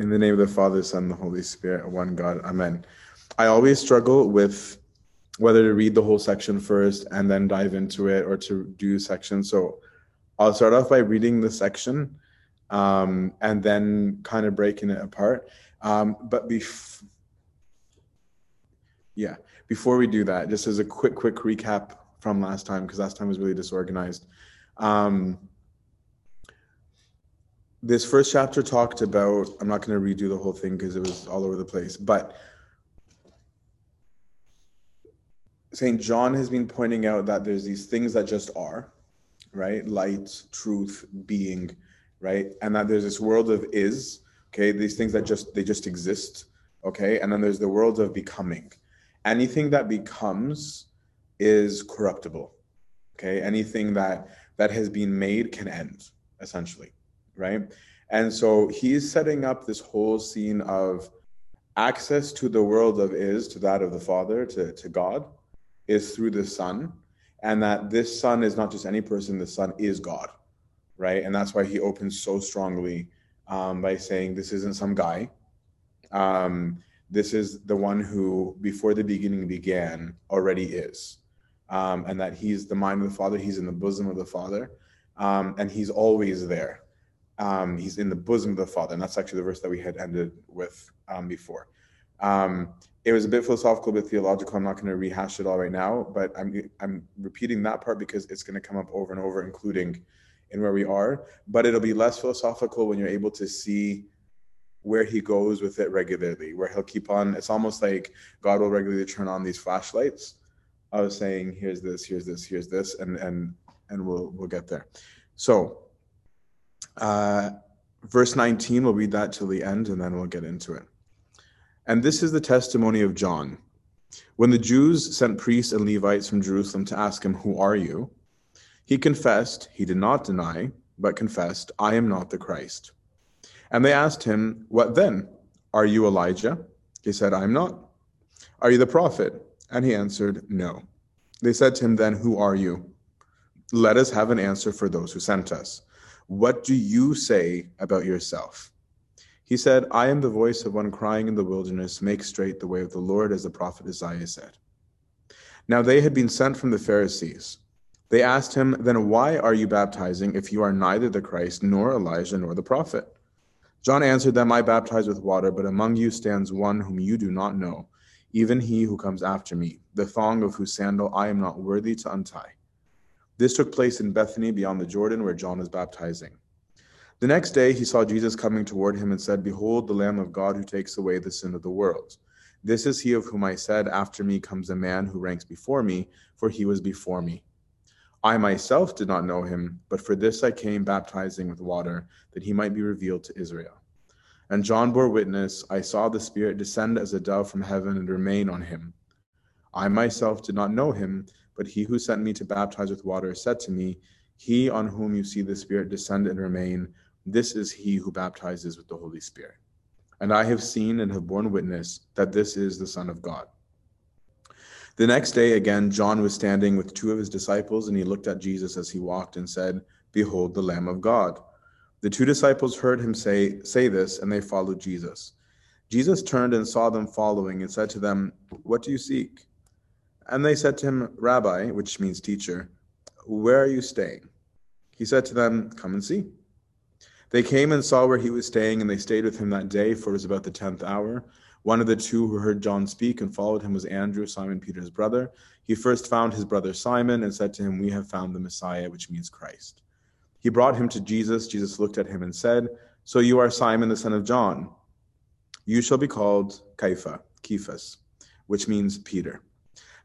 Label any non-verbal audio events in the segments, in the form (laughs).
In the name of the Father, Son, and the Holy Spirit, one God. Amen. I always struggle with whether to read the whole section first and then dive into it or to do sections. So I'll start off by reading the section um, and then kind of breaking it apart. Um, but bef- yeah, before we do that, just as a quick, quick recap from last time, because last time was really disorganized. Um, this first chapter talked about i'm not going to redo the whole thing because it was all over the place but st john has been pointing out that there's these things that just are right? Light truth being right? And that there's this world of is okay? These things that just they just exist okay? And then there's the world of becoming. Anything that becomes is corruptible okay? Anything that that has been made can end essentially right? And so he's setting up this whole scene of access to the world of is, to that of the Father, to, to God, is through the Son. And that this Son is not just any person, the Son is God, right? And that's why he opens so strongly um, by saying, This isn't some guy. Um, this is the one who, before the beginning began, already is. Um, and that he's the mind of the Father, he's in the bosom of the Father, um, and he's always there um, he's in the bosom of the Father. And that's actually the verse that we had ended with um, before. Um, it was a bit philosophical, a bit theological. I'm not going to rehash it all right now, but I'm, I'm repeating that part because it's going to come up over and over, including in where we are. But it'll be less philosophical when you're able to see where he goes with it regularly, where he'll keep on. It's almost like God will regularly turn on these flashlights of saying, "Here's this, here's this, here's this," and and and we'll we'll get there. So uh, verse 19, we'll read that till the end and then we'll get into it. And this is the testimony of John. When the Jews sent priests and Levites from Jerusalem to ask him, Who are you? He confessed, he did not deny, but confessed, I am not the Christ. And they asked him, What then? Are you Elijah? He said, I am not. Are you the prophet? And he answered, No. They said to him, Then who are you? Let us have an answer for those who sent us. What do you say about yourself? He said, I am the voice of one crying in the wilderness, make straight the way of the Lord, as the prophet Isaiah said. Now they had been sent from the Pharisees. They asked him, Then why are you baptizing if you are neither the Christ, nor Elijah, nor the prophet? John answered them, I baptize with water, but among you stands one whom you do not know, even he who comes after me, the thong of whose sandal I am not worthy to untie. This took place in Bethany beyond the Jordan, where John was baptizing. The next day he saw Jesus coming toward him and said, Behold, the Lamb of God who takes away the sin of the world. This is he of whom I said, After me comes a man who ranks before me, for he was before me. I myself did not know him, but for this I came baptizing with water, that he might be revealed to Israel. And John bore witness, I saw the Spirit descend as a dove from heaven and remain on him. I myself did not know him but he who sent me to baptize with water said to me, He on whom you see the Spirit descend and remain, this is he who baptizes with the Holy Spirit. And I have seen and have borne witness that this is the Son of God. The next day, again, John was standing with two of his disciples, and he looked at Jesus as he walked and said, Behold, the Lamb of God. The two disciples heard him say, say this, and they followed Jesus. Jesus turned and saw them following and said to them, What do you seek? And they said to him, Rabbi, which means teacher, where are you staying? He said to them, Come and see. They came and saw where he was staying, and they stayed with him that day, for it was about the tenth hour. One of the two who heard John speak and followed him was Andrew, Simon Peter's brother. He first found his brother Simon and said to him, We have found the Messiah, which means Christ. He brought him to Jesus. Jesus looked at him and said, So you are Simon the son of John. You shall be called Kepha, Cephas, which means Peter.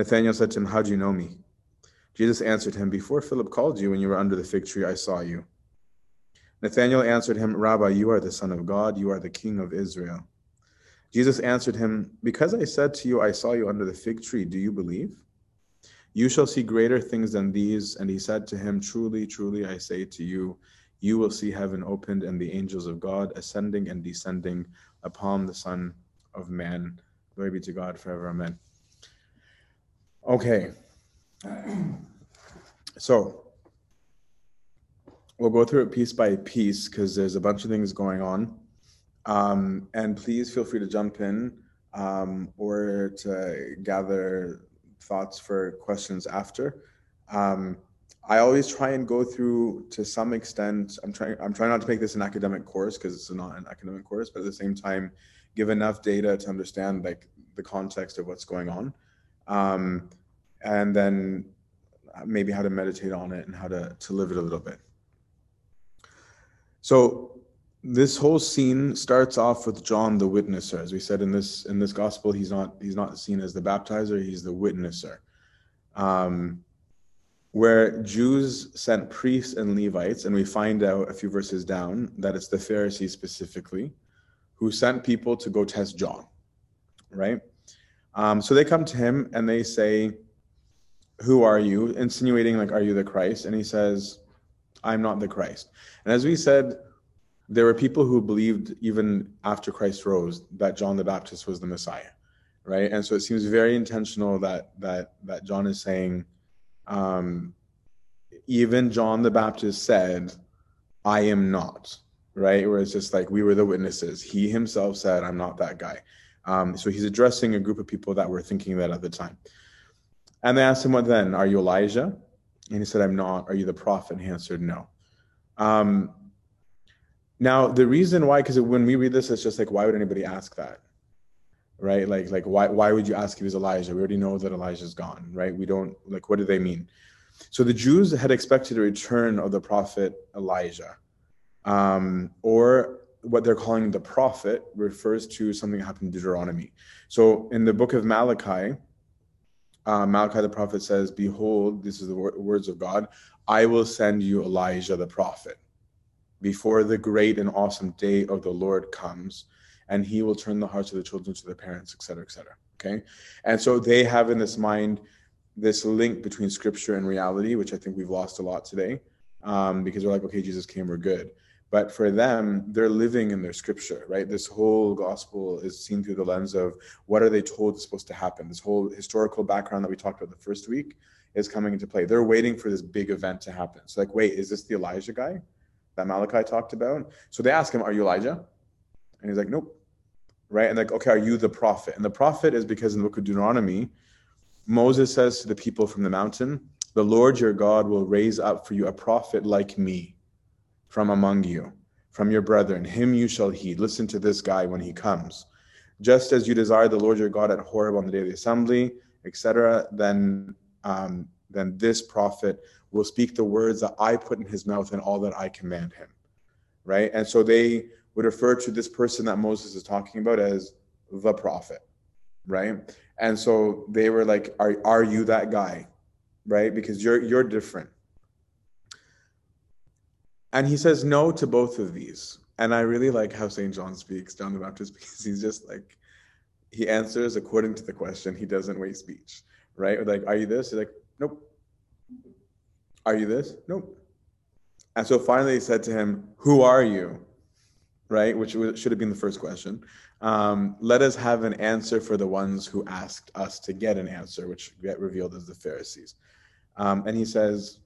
Nathanael said to him, How do you know me? Jesus answered him, Before Philip called you when you were under the fig tree, I saw you. Nathanael answered him, Rabbi, you are the Son of God, you are the King of Israel. Jesus answered him, Because I said to you, I saw you under the fig tree, do you believe? You shall see greater things than these. And he said to him, Truly, truly, I say to you, you will see heaven opened and the angels of God ascending and descending upon the Son of Man. Glory be to God forever. Amen. Okay. So we'll go through it piece by piece because there's a bunch of things going on. Um, and please feel free to jump in um, or to gather thoughts for questions after. Um, I always try and go through to some extent. I'm trying. I'm trying not to make this an academic course because it's not an academic course, but at the same time, give enough data to understand like the context of what's going on, um, and then maybe how to meditate on it and how to to live it a little bit. So this whole scene starts off with John the witnesser. As we said in this in this gospel, he's not he's not seen as the baptizer; he's the witnesser. Um, where Jews sent priests and Levites, and we find out a few verses down that it's the Pharisees specifically who sent people to go test John, right? Um, so they come to him and they say, Who are you? insinuating, like, Are you the Christ? And he says, I'm not the Christ. And as we said, there were people who believed even after Christ rose that John the Baptist was the Messiah, right? And so it seems very intentional that that that John is saying, um, even John the Baptist said, I am not, right? Where it's just like we were the witnesses. He himself said, I'm not that guy. Um, so he's addressing a group of people that were thinking that at the time. And they asked him, What then? Are you Elijah? And he said, I'm not. Are you the prophet? And he answered, No. Um, now, the reason why, because when we read this, it's just like, why would anybody ask that? right? Like, like why why would you ask if he's Elijah? We already know that Elijah's gone, right? We don't like what do they mean? So the Jews had expected a return of the prophet Elijah, um, or what they're calling the prophet refers to something that happened in Deuteronomy. So in the book of Malachi, uh, Malachi the prophet says, "Behold, this is the wor- words of God. I will send you Elijah the prophet." Before the great and awesome day of the Lord comes, and he will turn the hearts of the children to their parents, et cetera, et cetera. Okay. And so they have in this mind this link between scripture and reality, which I think we've lost a lot today um, because they're like, okay, Jesus came, we're good. But for them, they're living in their scripture, right? This whole gospel is seen through the lens of what are they told is supposed to happen. This whole historical background that we talked about the first week is coming into play. They're waiting for this big event to happen. So, like, wait, is this the Elijah guy that Malachi talked about? So they ask him, Are you Elijah? And he's like, Nope right? And like, okay, are you the prophet? And the prophet is because in the book of Deuteronomy, Moses says to the people from the mountain, The Lord your God will raise up for you a prophet like me from among you, from your brethren. Him you shall heed. Listen to this guy when he comes. Just as you desire the Lord your God at Horeb on the day of the assembly, etc., then um, then this prophet will speak the words that I put in his mouth and all that I command him. Right? And so they would refer to this person that Moses is talking about as the prophet, right? And so they were like, "Are are you that guy?" Right? Because you're you're different. And he says no to both of these. And I really like how St. John speaks, John the Baptist (laughs) because He's just like he answers according to the question. He doesn't waste speech, right? Like, are you this? He's like, nope. Are you this? Nope. And so finally he said to him, Who are you? right? Which should have been the first question. Um, let us have an answer for the ones who asked us to get an answer, which get revealed as the Pharisees. Um, and he says,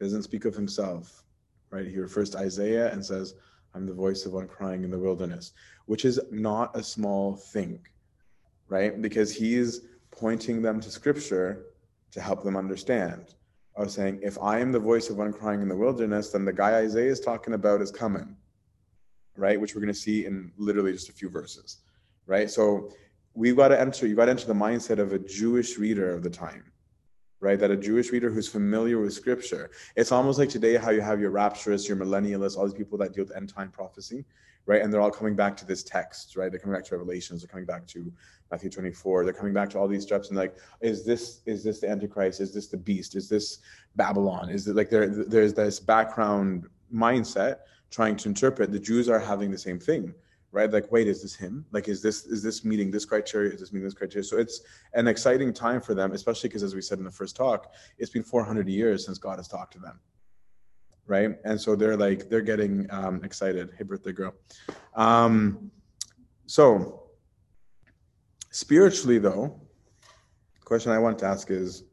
doesn't speak of himself, right? He refers to Isaiah and says, I'm the voice of one crying in the wilderness, which is not a small thing, right? Because he's pointing them to scripture to help them understand. I was saying, if I am the voice of one crying in the wilderness, then the guy Isaiah is talking about is coming right? Which we're going to see in literally just a few verses, right? So we've got to enter, you've got to enter the mindset of a Jewish reader of the time, right? That a Jewish reader who's familiar with scripture. It's almost like today how you have your rapturists, your millennialists, all these people that deal with end time prophecy, right? And they're all coming back to this text, right? They're coming back to Revelations, they're coming back to Matthew 24, they're coming back to all these steps and like, is this is this the Antichrist? Is this the beast? Is this Babylon? Is it like there there's this background mindset trying to interpret, the Jews are having the same thing, right? Like, wait, is this him? Like, is this is this meeting this criteria? Is this meeting this criteria? So it's an exciting time for them, especially because, as we said in the first talk, it's been 400 years since God has talked to them, right? And so they're like they're getting um, excited. Hey, birthday girl. Um, so spiritually, though, question I want to ask is.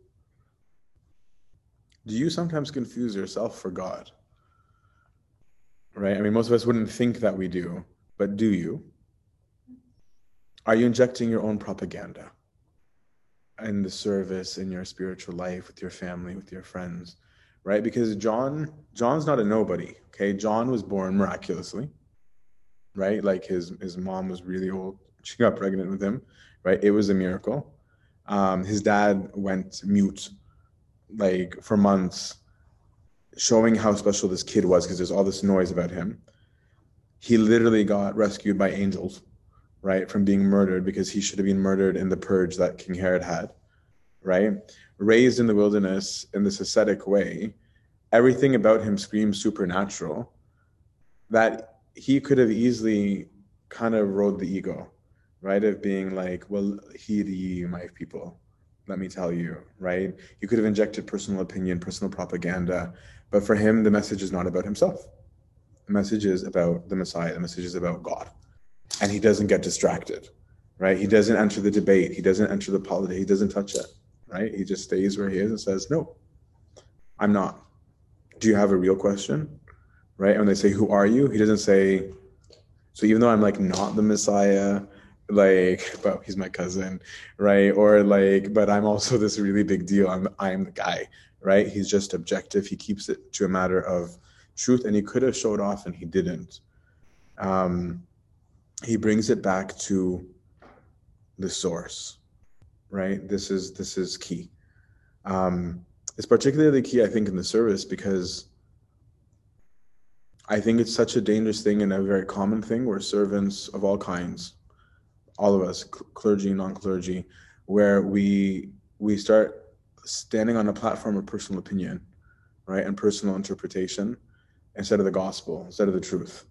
Do you sometimes confuse yourself for God? Right? I mean, most of us wouldn't think that we do, but do you? Are you injecting your own propaganda in the service, in your spiritual life, with your family, with your friends? Right? Because John, John's not a nobody. Okay. John was born miraculously. Right? Like his his mom was really old. She got pregnant with him. Right? It was a miracle. Um, his dad went mute like for months showing how special this kid was because there's all this noise about him he literally got rescued by angels, right, from being murdered because he should have been murdered in the purge that King Herod had, right? Raised in the wilderness in this ascetic way, everything about him screams supernatural that he could have easily kind of rode the ego, right? Of being like, well, heed ye, my people, let me tell you, right? He could have injected personal opinion, personal propaganda, but for him, the message is not about himself the message is about the Messiah. The message is about God. And he doesn't get distracted, right? He doesn't enter the debate. He doesn't enter the politics. He doesn't touch it, right? He just stays where he is and says, no, I'm not. Do you have a real question? Right? And when they say, who are you? He doesn't say, so even though I'm like not the Messiah, like, but he's my cousin, right? Or like, but I'm also this really big deal. I'm I'm the guy, right? He's just objective. He keeps it to a matter of truth and he could have showed off and he didn't. Um, he brings it back to the source right? This is this is key. Um, it's particularly key i think in the service because i think it's such a dangerous thing and a very common thing where servants of all kinds all of us clergy non-clergy where we we start standing on a platform of personal opinion right and personal interpretation instead of the gospel, instead of the truth,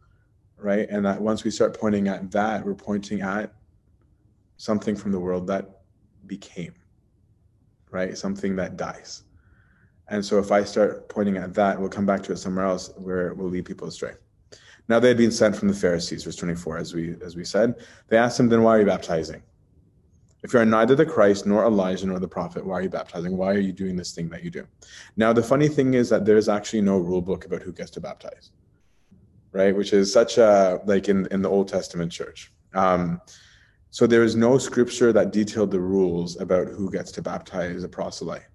right? And that once we start pointing at that, we're pointing at something from the world that became, right? Something that dies. And so if I start pointing at that, we'll come back to it somewhere else where it will lead people astray. Now they had been sent from the Pharisees, verse 24, as we as we said. They asked him, then why are you baptizing? If you are neither the Christ nor Elijah nor the prophet, why are you baptizing? Why are you doing this thing that you do? Now, the funny thing is that there's actually no rule book about who gets to baptize, right? Which is such a, like in, in the Old Testament church. Um, so there is no scripture that detailed the rules about who gets to baptize a proselyte,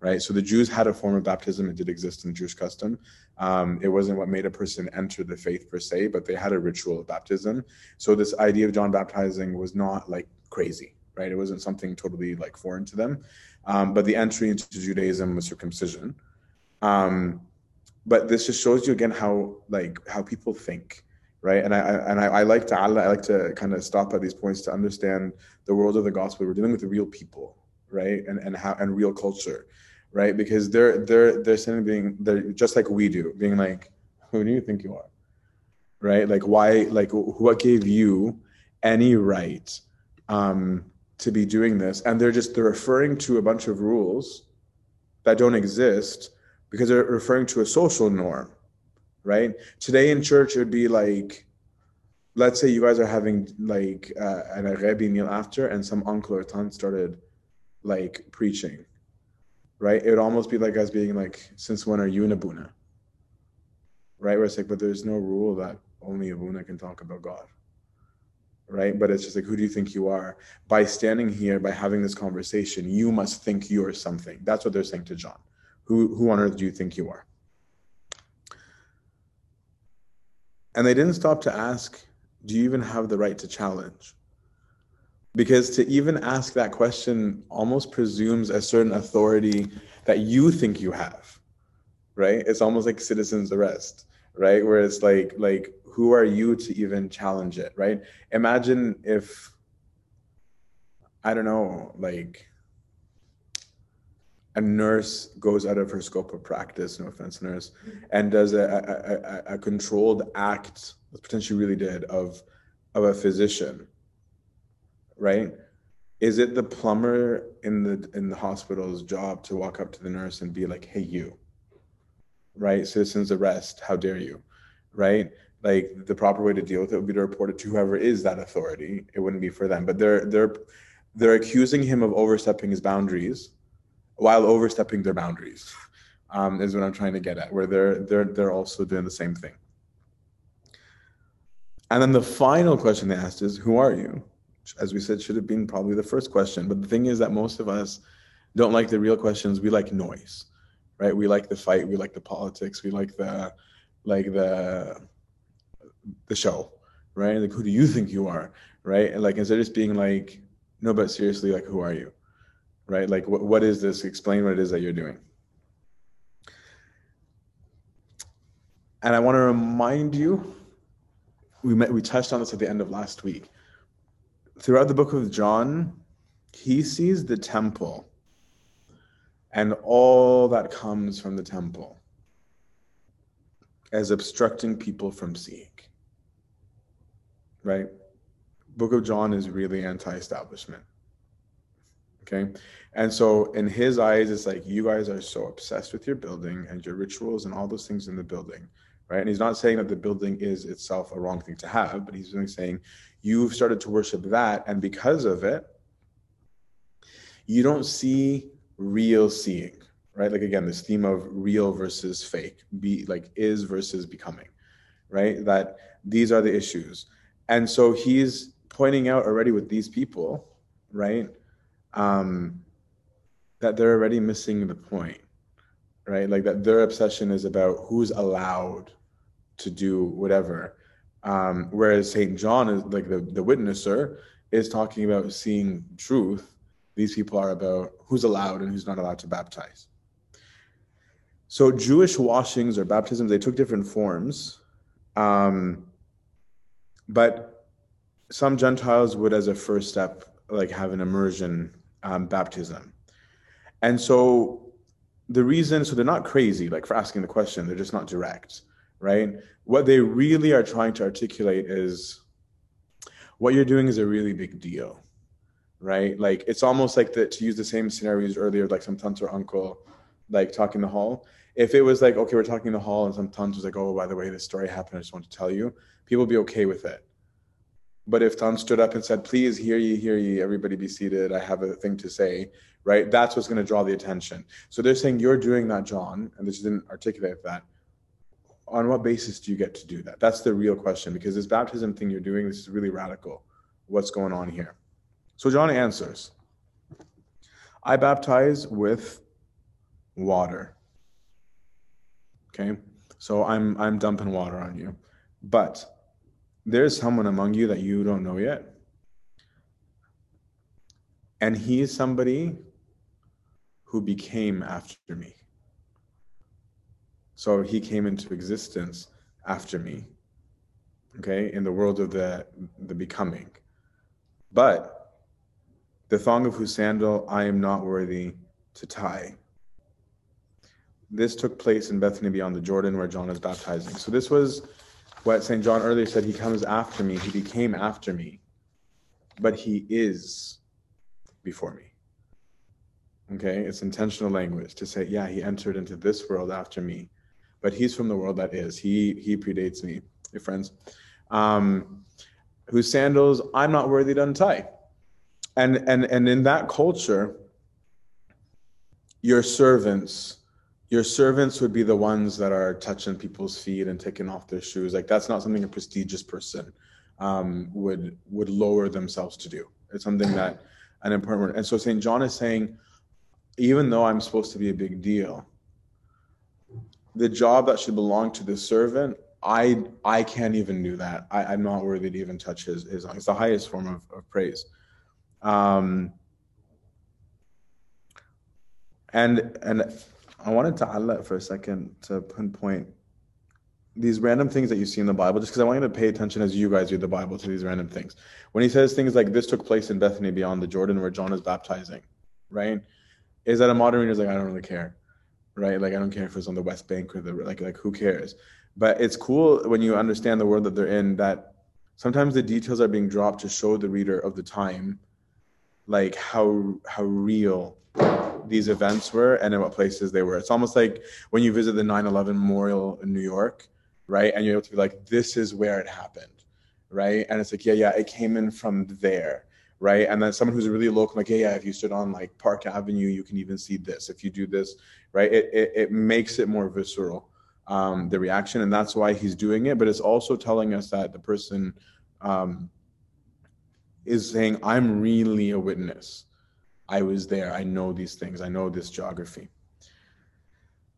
right? So the Jews had a form of baptism. It did exist in Jewish custom. Um, it wasn't what made a person enter the faith per se, but they had a ritual of baptism. So this idea of John baptizing was not like crazy, right? It wasn't something totally like foreign to them. Um, but the entry into Judaism was circumcision. Um, but this just shows you again how like how people think, right? And I, and I, I like to I like to kind of stop at these points to understand the world of the gospel. We're dealing with real people, right? And and how and real culture, right? Because they're they're they're saying being they're just like we do, being like, who do you think you are, right? Like why like what gave you any right um, to be doing this and they're just they're referring to a bunch of rules that don't exist because they're referring to a social norm right? Today in church it would be like let's say you guys are having like uh, an Arabi meal after and some uncle or aunt started like preaching right? It would almost be like us being like since when are you in abuna? Right? Where it's like but there's no rule that only abuna can talk about god right? But it's just like, who do you think you are? By standing here, by having this conversation, you must think you're something. That's what they're saying to John. Who, who on earth do you think you are? And they didn't stop to ask, do you even have the right to challenge? Because to even ask that question almost presumes a certain authority that you think you have, right? It's almost like citizen's arrest, right? Where it's like, like who are you to even challenge it, right? Imagine if, I don't know, like a nurse goes out of her scope of practice, no offense, nurse, mm-hmm. and does a, a, a, a controlled act, potentially really did, of of a physician, right? Is it the plumber in the in the hospital's job to walk up to the nurse and be like, "Hey, you," right? Citizens arrest. How dare you, right? Like the proper way to deal with it would be to report it to whoever is that authority. It wouldn't be for them. But they're they're they're accusing him of overstepping his boundaries while overstepping their boundaries. Um, is what I'm trying to get at. Where they're they're they're also doing the same thing. And then the final question they asked is, "Who are you?" as we said, should have been probably the first question. But the thing is that most of us don't like the real questions. We like noise, right? We like the fight. We like the politics. We like the like the the show, right? Like, who do you think you are, right? And like instead of just being like, no, but seriously, like, who are you, right? Like, what what is this? Explain what it is that you're doing. And I want to remind you, we met, we touched on this at the end of last week throughout the book of John, he sees the temple and all that comes from the temple as obstructing people from seeing. Right? Book of John is really anti-establishment. Okay? And so in his eyes, it's like you guys are so obsessed with your building and your rituals and all those things in the building. Right. And he's not saying that the building is itself a wrong thing to have, but he's really saying you've started to worship that and because of it you don't see real seeing right like again this theme of real versus fake be like is versus becoming right that these are the issues and so he's pointing out already with these people right um that they're already missing the point right like that their obsession is about who's allowed to do whatever um, whereas St. John is like the, the witnesser is talking about seeing truth. These people are about who's allowed and who's not allowed to baptize. So Jewish washings or baptisms, they took different forms. Um, but some Gentiles would, as a first step, like have an immersion um, baptism. And so the reason, so they're not crazy, like for asking the question, they're just not direct right? What they really are trying to articulate is what you're doing is a really big deal, right? Like it's almost like that to use the same scenarios earlier, like some tante or uncle, like talking the hall. If it was like, okay, we're talking in the hall, and some tante was like, oh, by the way, this story happened, I just want to tell you, people would be okay with it. But if Tan stood up and said, please hear ye, hear ye, everybody be seated, I have a thing to say, right? That's what's going to draw the attention. So they're saying you're doing that, John, and this didn't articulate that on what basis do you get to do that? That's the real question because this baptism thing you're doing, this is really radical. What's going on here? So John answers I baptize with water. Okay? So I'm I'm dumping water on you. But there's someone among you that you don't know yet. And he is somebody who became after me. So he came into existence after me, okay, in the world of the, the becoming. But the thong of whose sandal I am not worthy to tie. This took place in Bethany beyond the Jordan where John is baptizing. So this was what St. John earlier said, he comes after me, he became after me, but he is before me. Okay, it's intentional language to say, yeah, he entered into this world after me, but he's from the world that is. He he predates me, your friends. Um, whose sandals I'm not worthy to untie. And and and in that culture, your servants, your servants would be the ones that are touching people's feet and taking off their shoes. Like that's not something a prestigious person um, would would lower themselves to do. It's something that an important. And so Saint John is saying, even though I'm supposed to be a big deal, the job that should belong to the servant i i can't even do that I, am not worthy to even touch his his it's the highest form of, of praise um and and i wanted to add for a second to pinpoint these random things that you see in the bible just because i want you to pay attention as you guys read the bible to these random things when he says things like this took place in bethany beyond the jordan where john is baptizing right is that a modern reader is like i don't really care right? Like I don't care if it's on the West Bank or the like like who cares? But it's cool when you understand the world that they're in that sometimes the details are being dropped to show the reader of the time like how how real these events were and in what places they were. It's almost like when you visit the 9-11 memorial in new york right? And you're able to be like this is where it happened right? And it's like yeah yeah it came in from there right? And then someone who's really local like yeah yeah if you stood on like park avenue you can even see this. If you do this right? It it, it makes it more visceral um, the reaction, and that's why he's doing it. But it's also telling us that the person um, is saying, "I'm really a witness. I was there. I know these things. I know this geography."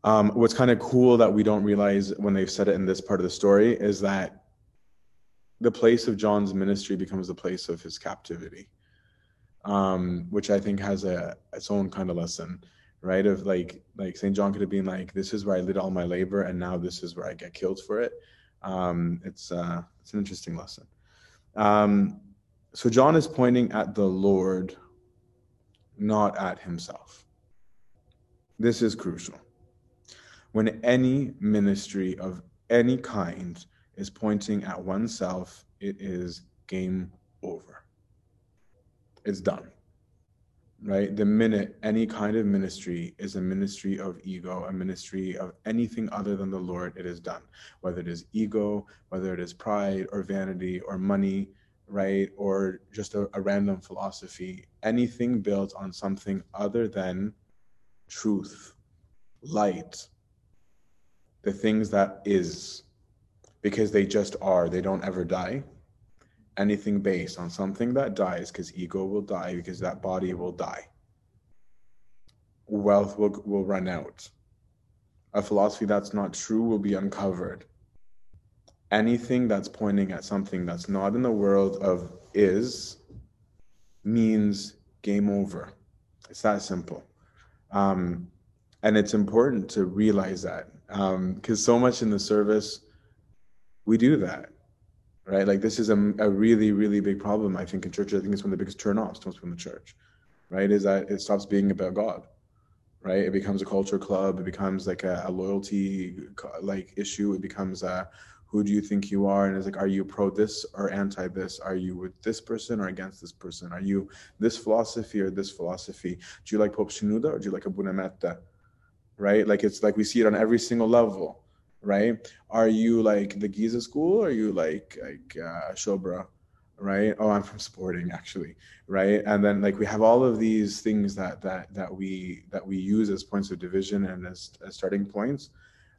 Um, what's kind of cool that we don't realize when they've said it in this part of the story is that the place of John's ministry becomes the place of his captivity, um, which I think has a its own kind of lesson right? Of like like St. John could have been like, this is where I did all my labor, and now this is where I get killed for it. Um, it's uh, it's an interesting lesson. Um, so John is pointing at the Lord, not at himself. This is crucial. When any ministry of any kind is pointing at oneself, it is game over. It's done right? The minute any kind of ministry is a ministry of ego, a ministry of anything other than the Lord, it is done. Whether it is ego, whether it is pride or vanity or money, right? Or just a, a random philosophy, anything built on something other than truth, light, the things that is, because they just are, they don't ever die. Anything based on something that dies because ego will die because that body will die. Wealth will, will run out. A philosophy that's not true will be uncovered anything that's pointing at something that's not in the world of is means game over it's that simple um, and it's important to realize that because um, so much in the service we do that right? Like this is a, a really, really big problem, I think, in church. I think it's one of the biggest turnoffs to from the church, right? Is that it stops being about God, right? It becomes a culture club. It becomes like a, a loyalty like issue. It becomes a who do you think you are? And it's like, are you pro this or anti this? Are you with this person or against this person? Are you this philosophy or this philosophy? Do you like Pope Shenouda or do you like Abuna Matta? Right? Like it's like we see it on every single level right? Are you like the Giza school or are you like like uh, Shobra, right? Oh, I'm from Sporting actually, right? And then like we have all of these things that that that we that we use as points of division and as, as starting points.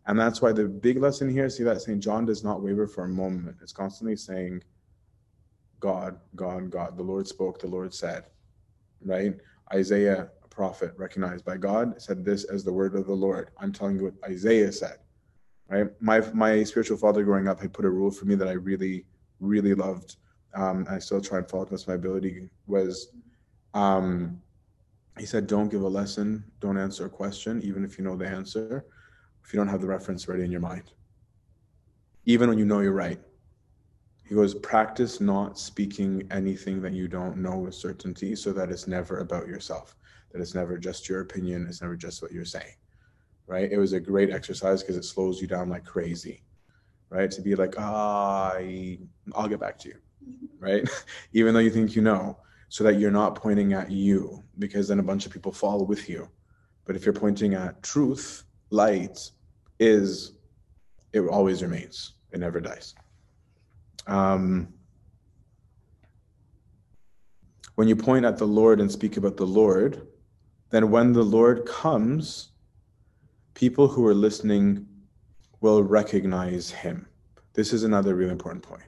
And that's why the big lesson here, see that St. John does not waver for a moment. It's constantly saying, God, God, God. The Lord spoke, the Lord said, right? Isaiah, a prophet recognized by God, said this as the word of the Lord. I'm telling you what Isaiah said right? My my spiritual father growing up had put a rule for me that I really really loved. Um, I still try and follow it best my ability. Was um, he said, "Don't give a lesson, don't answer a question, even if you know the answer, if you don't have the reference ready in your mind, even when you know you're right." He goes, "Practice not speaking anything that you don't know with certainty, so that it's never about yourself, that it's never just your opinion, it's never just what you're saying." right? It was a great exercise because it slows you down like crazy, right? To be like, ah, I, I'll get back to you, right? (laughs) Even though you think you know, so that you're not pointing at you because then a bunch of people follow with you. But if you're pointing at truth, light is, it always remains. It never dies. Um, when you point at the Lord and speak about the Lord, then when the Lord comes, people who are listening will recognize him. This is another really important point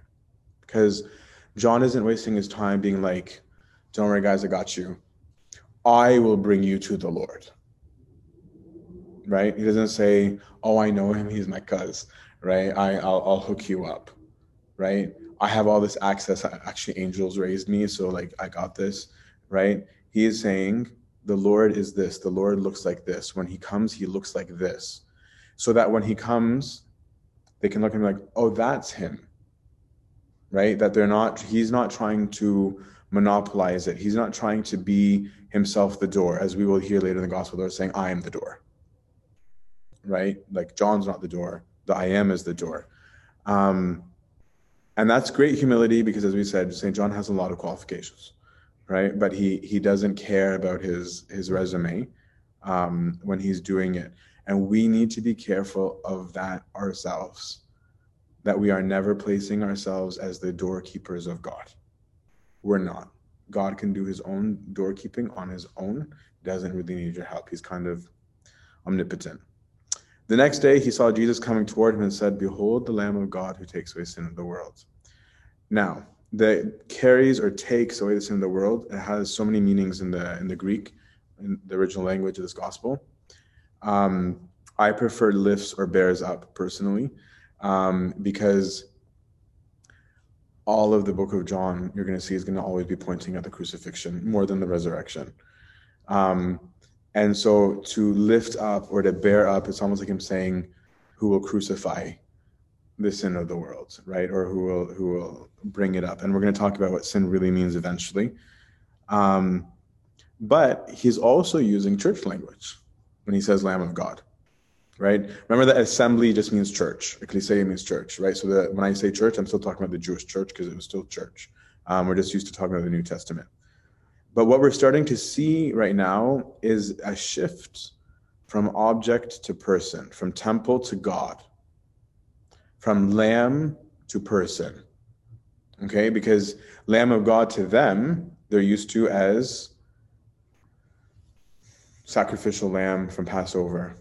because John isn't wasting his time being like, don't worry, guys, I got you. I will bring you to the Lord. Right? He doesn't say, oh, I know him. He's my cuz. Right? I, I'll, I'll hook you up. Right? I have all this access. Actually, angels raised me. So, like, I got this. Right? He is saying, the Lord is this, the Lord looks like this. When he comes, he looks like this. So that when he comes, they can look at him like, oh, that's him. Right? That they're not, he's not trying to monopolize it. He's not trying to be himself the door, as we will hear later in the gospel, they're saying, I am the door. Right? Like John's not the door, the I am is the door. Um, And that's great humility because, as we said, St. John has a lot of qualifications, right? But he he doesn't care about his his resume um, when he's doing it, and we need to be careful of that ourselves. That we are never placing ourselves as the doorkeepers of God. We're not. God can do his own doorkeeping on his own. Doesn't really need your help. He's kind of omnipotent. The next day he saw Jesus coming toward him and said, Behold the Lamb of God who takes away sin of the world. Now, that carries or takes away the sin of the world, it has so many meanings in the in the Greek, in the original language of this gospel. Um, I prefer lifts or bears up personally, um, because all of the book of John you're going to see is going to always be pointing at the crucifixion more than the resurrection. Um, and so to lift up or to bear up, it's almost like him saying, who will crucify the sin of the world, right? Or who will who will bring it up. And we're going to talk about what sin really means eventually. Um, but he's also using church language when he says Lamb of God, right? Remember that assembly just means church. Ecclesia means church, right? So that when I say church, I'm still talking about the Jewish church because it was still church. Um, we're just used to talking about the New Testament. But what we're starting to see right now is a shift from object to person, from temple to God, from lamb to person. Okay, because lamb of God to them, they're used to as sacrificial lamb from Passover,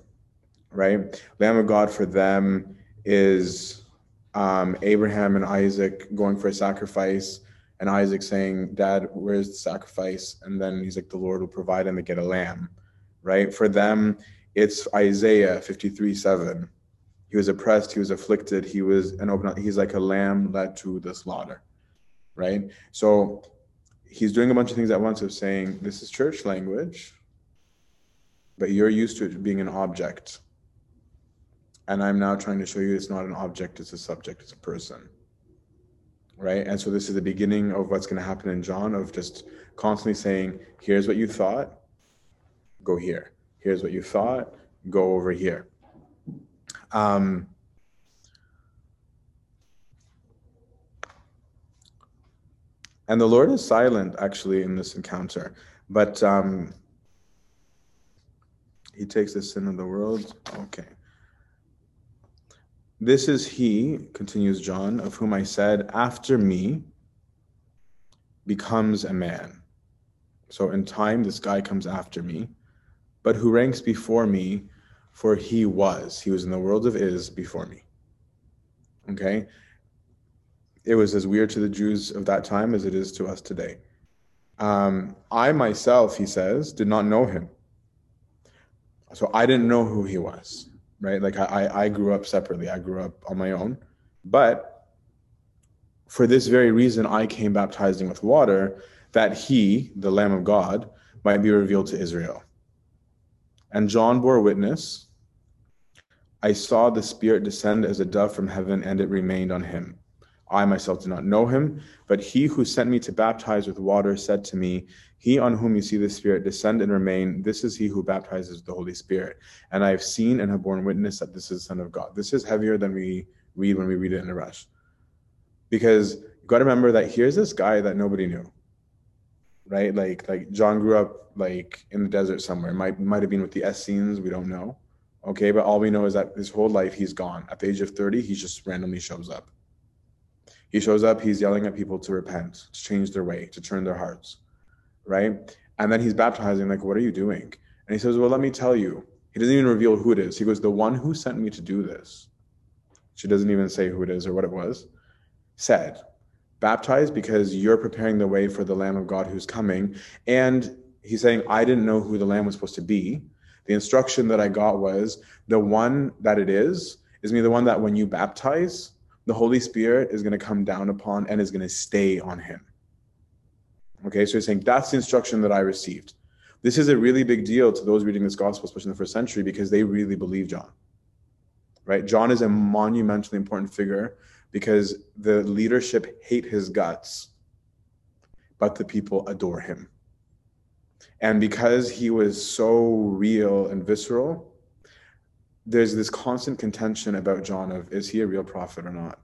right? Lamb of God for them is um, Abraham and Isaac going for a sacrifice and Isaac saying, Dad, where's the sacrifice? And then he's like, The Lord will provide and they get a lamb, right? For them, it's Isaiah 53 7. He was oppressed, he was afflicted, he was an open, he's like a lamb led to the slaughter, right? So he's doing a bunch of things at once of saying, This is church language, but you're used to it being an object. And I'm now trying to show you it's not an object, it's a subject, it's a person right? And so this is the beginning of what's going to happen in John of just constantly saying, here's what you thought, go here. Here's what you thought, go over here. Um, and the Lord is silent actually in this encounter, but um, he takes the sin of the world. Okay. This is he, continues John, of whom I said, After me becomes a man. So in time, this guy comes after me, but who ranks before me, for he was. He was in the world of is before me. Okay? It was as weird to the Jews of that time as it is to us today. Um, I myself, he says, did not know him. So I didn't know who he was right? Like I, I grew up separately. I grew up on my own. But for this very reason, I came baptizing with water, that he, the Lamb of God, might be revealed to Israel. And John bore witness I saw the Spirit descend as a dove from heaven, and it remained on him. I myself did not know him, but he who sent me to baptize with water said to me, He on whom you see the Spirit descend and remain, this is he who baptizes the Holy Spirit. And I have seen and have borne witness that this is the Son of God. This is heavier than we read when we read it in a rush. Because you got to remember that here's this guy that nobody knew. Right? Like like John grew up like in the desert somewhere. Might might have been with the Essenes, we don't know. Okay, but all we know is that his whole life he's gone. At the age of 30, he just randomly shows up he shows up, he's yelling at people to repent, to change their way, to turn their hearts, right? And then he's baptizing, like, what are you doing? And he says, well, let me tell you. He doesn't even reveal who it is. He goes, the one who sent me to do this, she doesn't even say who it is or what it was, said, baptize because you're preparing the way for the Lamb of God who's coming. And he's saying, I didn't know who the Lamb was supposed to be. The instruction that I got was the one that it is, is me the one that when you baptize, the Holy Spirit is going to come down upon and is going to stay on him. Okay, so he's saying that's the instruction that I received. This is a really big deal to those reading this gospel, especially in the first century, because they really believe John. Right? John is a monumentally important figure because the leadership hate his guts, but the people adore him. And because he was so real and visceral, there's this constant contention about John of is he a real prophet or not?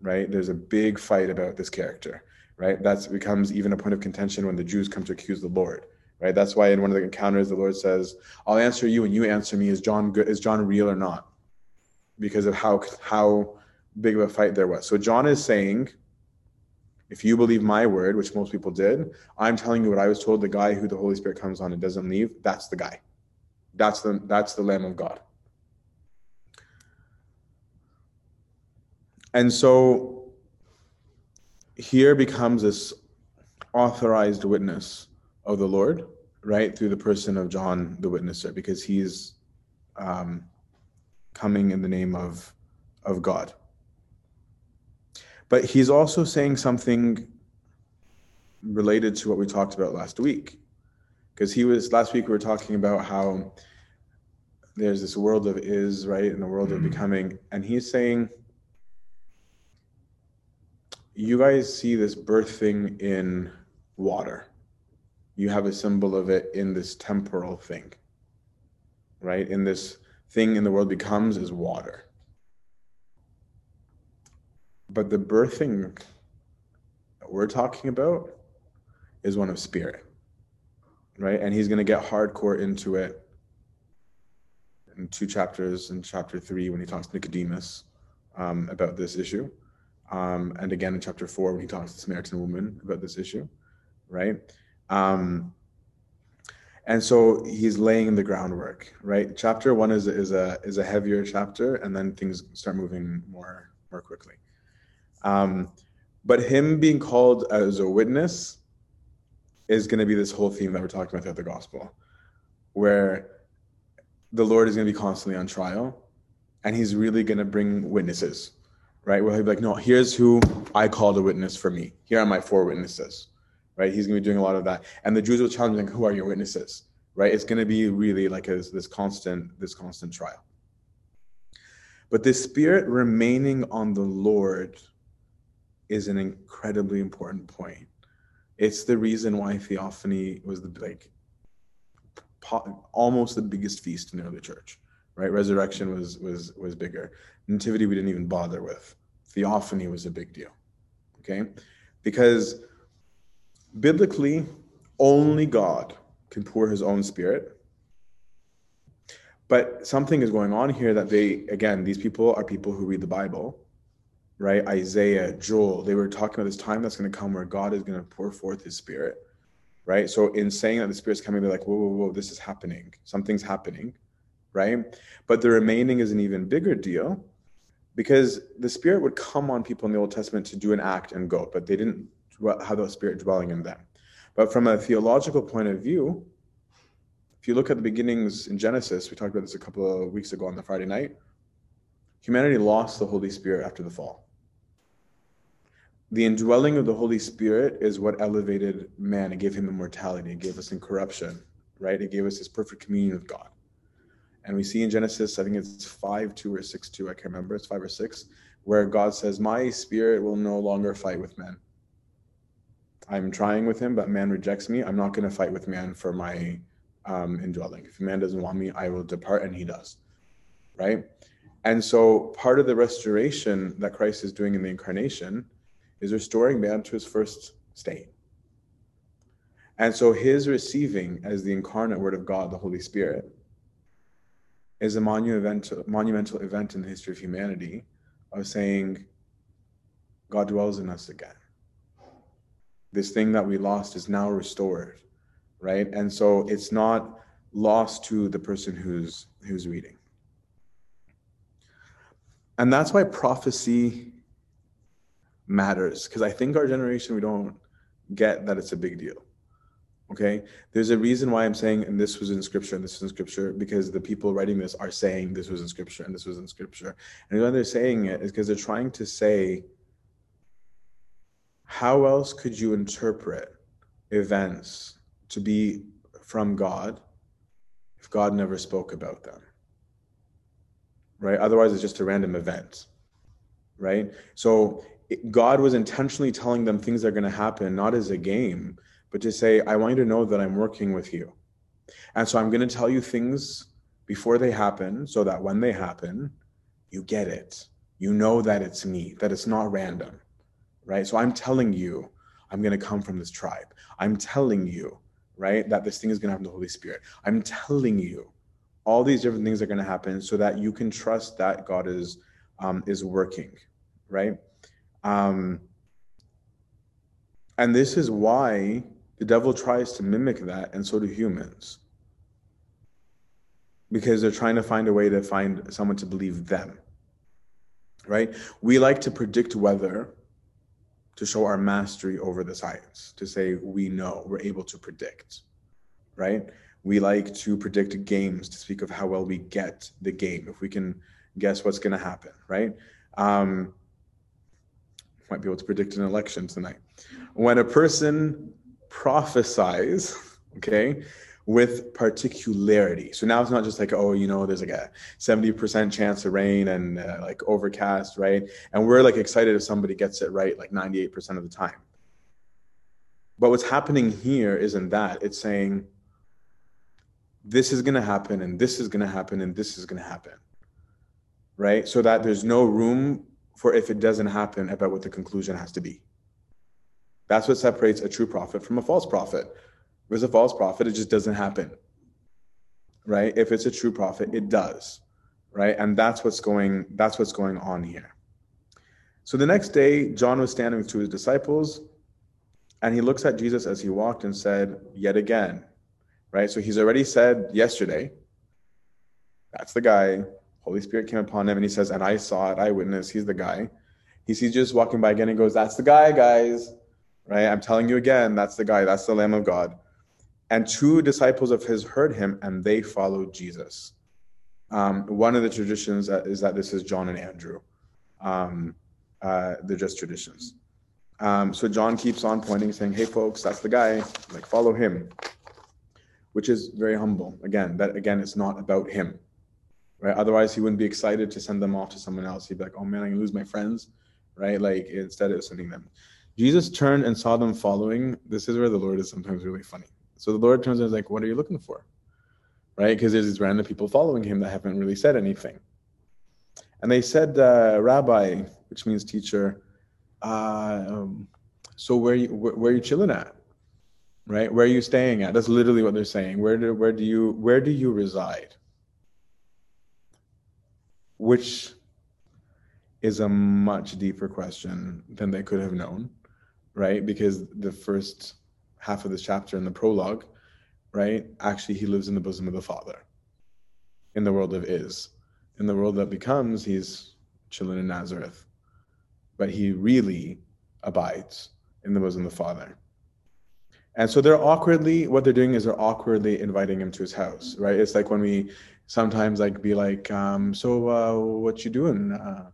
right? There's a big fight about this character, right? That becomes even a point of contention when the Jews come to accuse the Lord, right? That's why in one of the encounters, the Lord says, "I'll answer you, and you answer me. Is John good? Is John real or not?" Because of how how big of a fight there was. So John is saying, if you believe my word, which most people did, I'm telling you what I was told. The guy who the Holy Spirit comes on and doesn't leave, that's the guy. That's the that's the Lamb of God. And so here becomes this authorized witness of the Lord, right, through the person of John the witnesser, because he's um, coming in the name of of God. But he's also saying something related to what we talked about last week. Because he was, last week we were talking about how there's this world of is, right, and the world of mm-hmm. becoming. And he's saying, you guys see this birthing in water. You have a symbol of it in this temporal thing, right? In this thing in the world becomes is water. But the birthing we're talking about is one of spirit, right? And he's going to get hardcore into it in two chapters in chapter three when he talks to Nicodemus um, about this issue. Um, and again in chapter four when he talks to the Samaritan woman about this issue, right? Um, and so he's laying the groundwork, right? Chapter one is is a is a heavier chapter, and then things start moving more more quickly. Um, but him being called as a witness is going to be this whole theme that we're talking about throughout the gospel, where the Lord is going to be constantly on trial and he's really going to bring witnesses, right? Where he'll be like, no, here's who I called a witness for me. Here are my four witnesses, right? He's going to be doing a lot of that. And the Jews will challenge him, who are your witnesses, right? It's going to be really like a, this constant, this constant trial. But the spirit remaining on the Lord is an incredibly important point. It's the reason why theophany was the like almost the biggest feast in the early church, right? Resurrection was was was bigger. Nativity we didn't even bother with. Theophany was a big deal. Okay? Because biblically only God can pour his own spirit. But something is going on here that they again, these people are people who read the Bible right? Isaiah, Joel, they were talking about this time that's going to come where God is going to pour forth his spirit, right? So in saying that the spirit's coming, they're like, whoa, whoa, whoa, this is happening. Something's happening, right? But the remaining is an even bigger deal because the spirit would come on people in the Old Testament to do an act and go, but they didn't have the spirit dwelling in them. But from a theological point of view, if you look at the beginnings in Genesis, we talked about this a couple of weeks ago on the Friday night, humanity lost the Holy Spirit after the fall the indwelling of the Holy Spirit is what elevated man. It gave him immortality. It gave us incorruption, right? It gave us this perfect communion with God. And we see in Genesis, I think it's 5 2 or 6 2, I can't remember, it's 5 or 6, where God says, My spirit will no longer fight with men. I'm trying with him, but man rejects me. I'm not going to fight with man for my um, indwelling. If man doesn't want me, I will depart, and he does, right? And so part of the restoration that Christ is doing in the incarnation is restoring man to his first state. And so his receiving as the incarnate word of God, the Holy Spirit, is a monumental, monumental event in the history of humanity of saying, God dwells in us again. This thing that we lost is now restored, right? And so it's not lost to the person who's who's reading. And that's why prophecy matters because I think our generation we don't get that it's a big deal. Okay, there's a reason why I'm saying, and this was in scripture, and this was in scripture, because the people writing this are saying this was in scripture, and this was in scripture. And why they're saying it is because they're trying to say, how else could you interpret events to be from God if God never spoke about them? Right? Otherwise, it's just a random event. Right? So God was intentionally telling them things are going to happen, not as a game, but to say, I want you to know that I'm working with you. And so I'm going to tell you things before they happen so that when they happen, you get it. You know that it's me, that it's not random, right? So I'm telling you, I'm going to come from this tribe. I'm telling you, right, that this thing is going to have the Holy Spirit. I'm telling you, all these different things are going to happen so that you can trust that God is um, is working, right? Um, and this is why the devil tries to mimic that, and so do humans, because they're trying to find a way to find someone to believe them right? We like to predict weather to show our mastery over the science, to say we know, we're able to predict, right? We like to predict games to speak of how well we get the game, if we can guess what's going to happen, right? Um, might be able to predict an election tonight. When a person prophesies, okay, with particularity. So now it's not just like, oh, you know, there's like a 70% chance of rain and uh, like overcast, right? And we're like excited if somebody gets it right like 98% of the time. But what's happening here isn't that. It's saying, this is going to happen and this is going to happen and this is going to happen, right? So that there's no room for if it doesn't happen about what the conclusion has to be. That's what separates a true prophet from a false prophet if it's a false prophet, it just doesn't happen. Right? If it's a true prophet, it does. Right? And that's what's going that's what's going on here. So the next day, John was standing with two of his disciples, and he looks at Jesus as he walked and said, Yet again. Right? So he's already said yesterday, that's the guy. Holy Spirit came upon him and he says, And I saw it, I witnessed, he's the guy. He sees Jesus walking by again and goes, That's the guy, guys. Right? I'm telling you again, that's the guy, that's the Lamb of God. And two disciples of his heard him and they followed Jesus. Um, one of the traditions is that this is John and Andrew. Um, uh, they're just traditions. Um, so John keeps on pointing, saying, "Hey, folks, that's the guy. Like, follow him," which is very humble. Again, that again, it's not about him, right? Otherwise, he wouldn't be excited to send them off to someone else. He'd be like, "Oh man, I can lose my friends," right? Like instead of sending them, Jesus turned and saw them following. This is where the Lord is sometimes really funny. So the Lord turns and is like, What are you looking for? Right? Because there's these random people following him that haven't really said anything. And they said, uh, Rabbi, which means teacher, uh, um, so where you where, where, are you chilling at? Right? Where are you staying at? That's literally what they're saying. Where do where do you where do you reside? Which is a much deeper question than they could have known, right? Because the first half of this chapter in the prologue, right? Actually, he lives in the bosom of the Father in the world of is. In the world that becomes, he's chilling in Nazareth. But he really abides in the bosom of the Father. And so they're awkwardly, what they're doing is they're awkwardly inviting him to his house, right? It's like when we sometimes like be like, um, so uh, what you doing uh,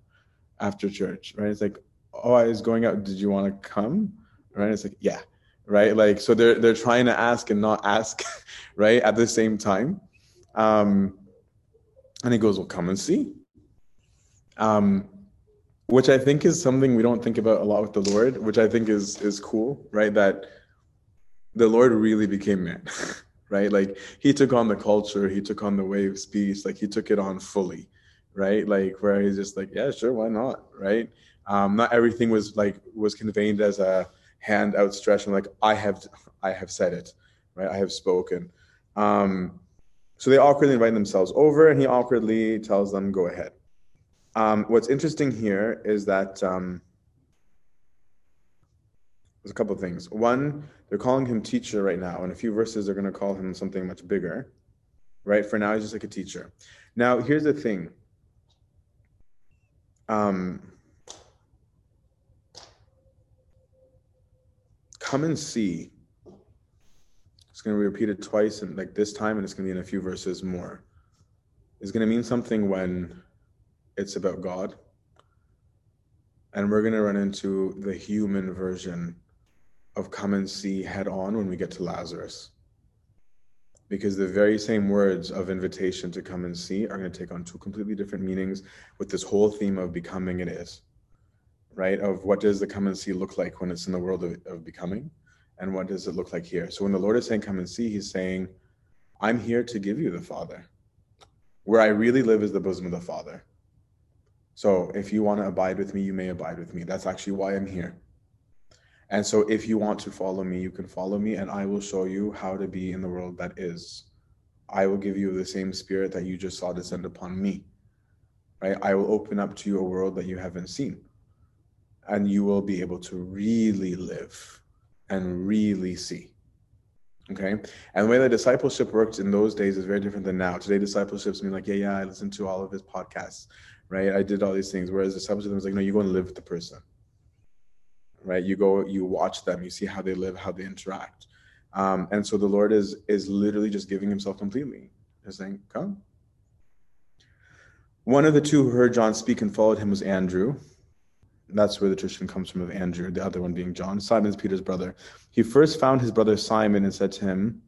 after church, right? It's like, oh, I was going out. Did you want to come? Right? It's like, yeah right? Like so they're they're trying to ask and not ask, (laughs) right, at the same time. Um, and he goes, "Well, come and see." Um, which I think is something we don't think about a lot with the Lord, which I think is is cool, right? That the Lord really became man, (laughs) right? Like he took on the culture, he took on the way of speech, like he took it on fully, right? Like where he's just like, yeah, sure, why not, right? Um, not everything was like was conveyed as a hand outstretched and like i have i have said it right i have spoken um, so they awkwardly invite themselves over and he awkwardly tells them go ahead um, what's interesting here is that um, there's a couple of things one they're calling him teacher right now in a few verses they're going to call him something much bigger right for now he's just like a teacher now here's the thing um, come and see. It's going to be repeated twice, and like this time, and it's going to be in a few verses more. It's going to mean something when it's about God. And we're going to run into the human version of come and see head on when we get to Lazarus. Because the very same words of invitation to come and see are going to take on two completely different meanings with this whole theme of becoming it is right? Of what does the come and see look like when it's in the world of, of becoming? And what does it look like here? So when the Lord is saying, come and see, he's saying, I'm here to give you the Father. Where I really live is the bosom of the Father. So if you want to abide with me, you may abide with me. That's actually why I'm here. And so if you want to follow me, you can follow me, and I will show you how to be in the world that is. I will give you the same spirit that you just saw descend upon me. Right? I will open up to you a world that you haven't seen. And you will be able to really live and really see. Okay. And the way that discipleship worked in those days is very different than now. Today, discipleship's mean like, yeah, yeah, I listened to all of his podcasts, right? I did all these things. Whereas the discipleship was like, no, you go and live with the person, right? You go, you watch them, you see how they live, how they interact. Um, and so the Lord is is literally just giving himself completely. Just saying, come. One of the two who heard John speak and followed him was Andrew. That's where the tradition comes from of Andrew, the other one being John. Simon is Peter's brother. He first found his brother Simon and said to him,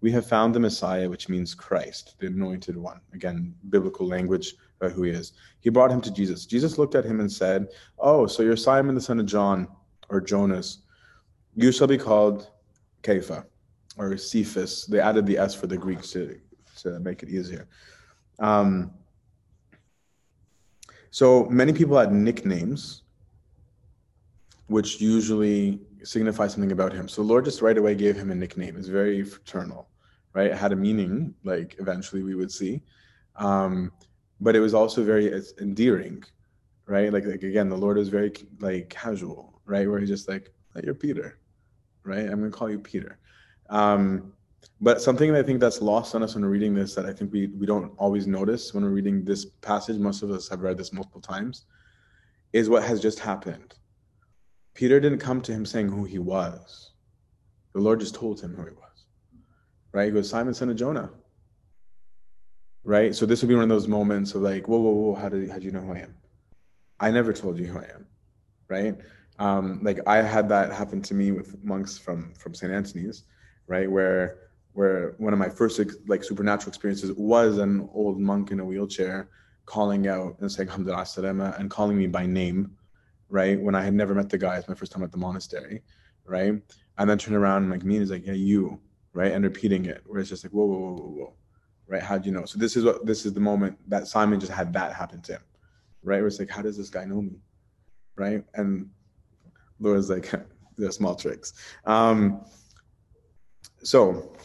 We have found the Messiah, which means Christ, the anointed one. Again, biblical language about who he is. He brought him to Jesus. Jesus looked at him and said, Oh, so you're Simon the son of John, or Jonas. You shall be called Kepha, or Cephas. They added the S for the Greeks to, to make it easier. Um, so many people had nicknames which usually signify something about him. So the Lord just right away gave him a nickname. It's very fraternal, right? It had a meaning, like eventually we would see. Um, but it was also very endearing, right? Like, like again, the Lord is very like casual, right? Where he's just like, you're Peter, right? I'm gonna call you Peter. Um, but something that I think that's lost on us when reading this that I think we we don't always notice when we're reading this passage. Most of us have read this multiple times, is what has just happened Peter didn't come to him saying who he was. The Lord just told him who he was. Right? He goes, Simon, son of Jonah. Right? So this would be one of those moments of like, whoa, whoa, whoa, how did, how did you know who I am? I never told you who I am. Right? Um, like I had that happen to me with monks from from St. Anthony's, right? Where where one of my first like supernatural experiences was an old monk in a wheelchair calling out and saying Hamdulillah and calling me by name right? When I had never met the guy, it's my first time at the monastery, right? And then turn around and like me, and he's like, yeah, you, right? And repeating it, where it's just like, whoa, whoa, whoa, whoa, whoa, right? How'd you know? So this is what this is the moment that Simon just had that happen to him, right? Where it's like, how does this guy know me, right? And Lord's like, (laughs) they're small tricks. Um, so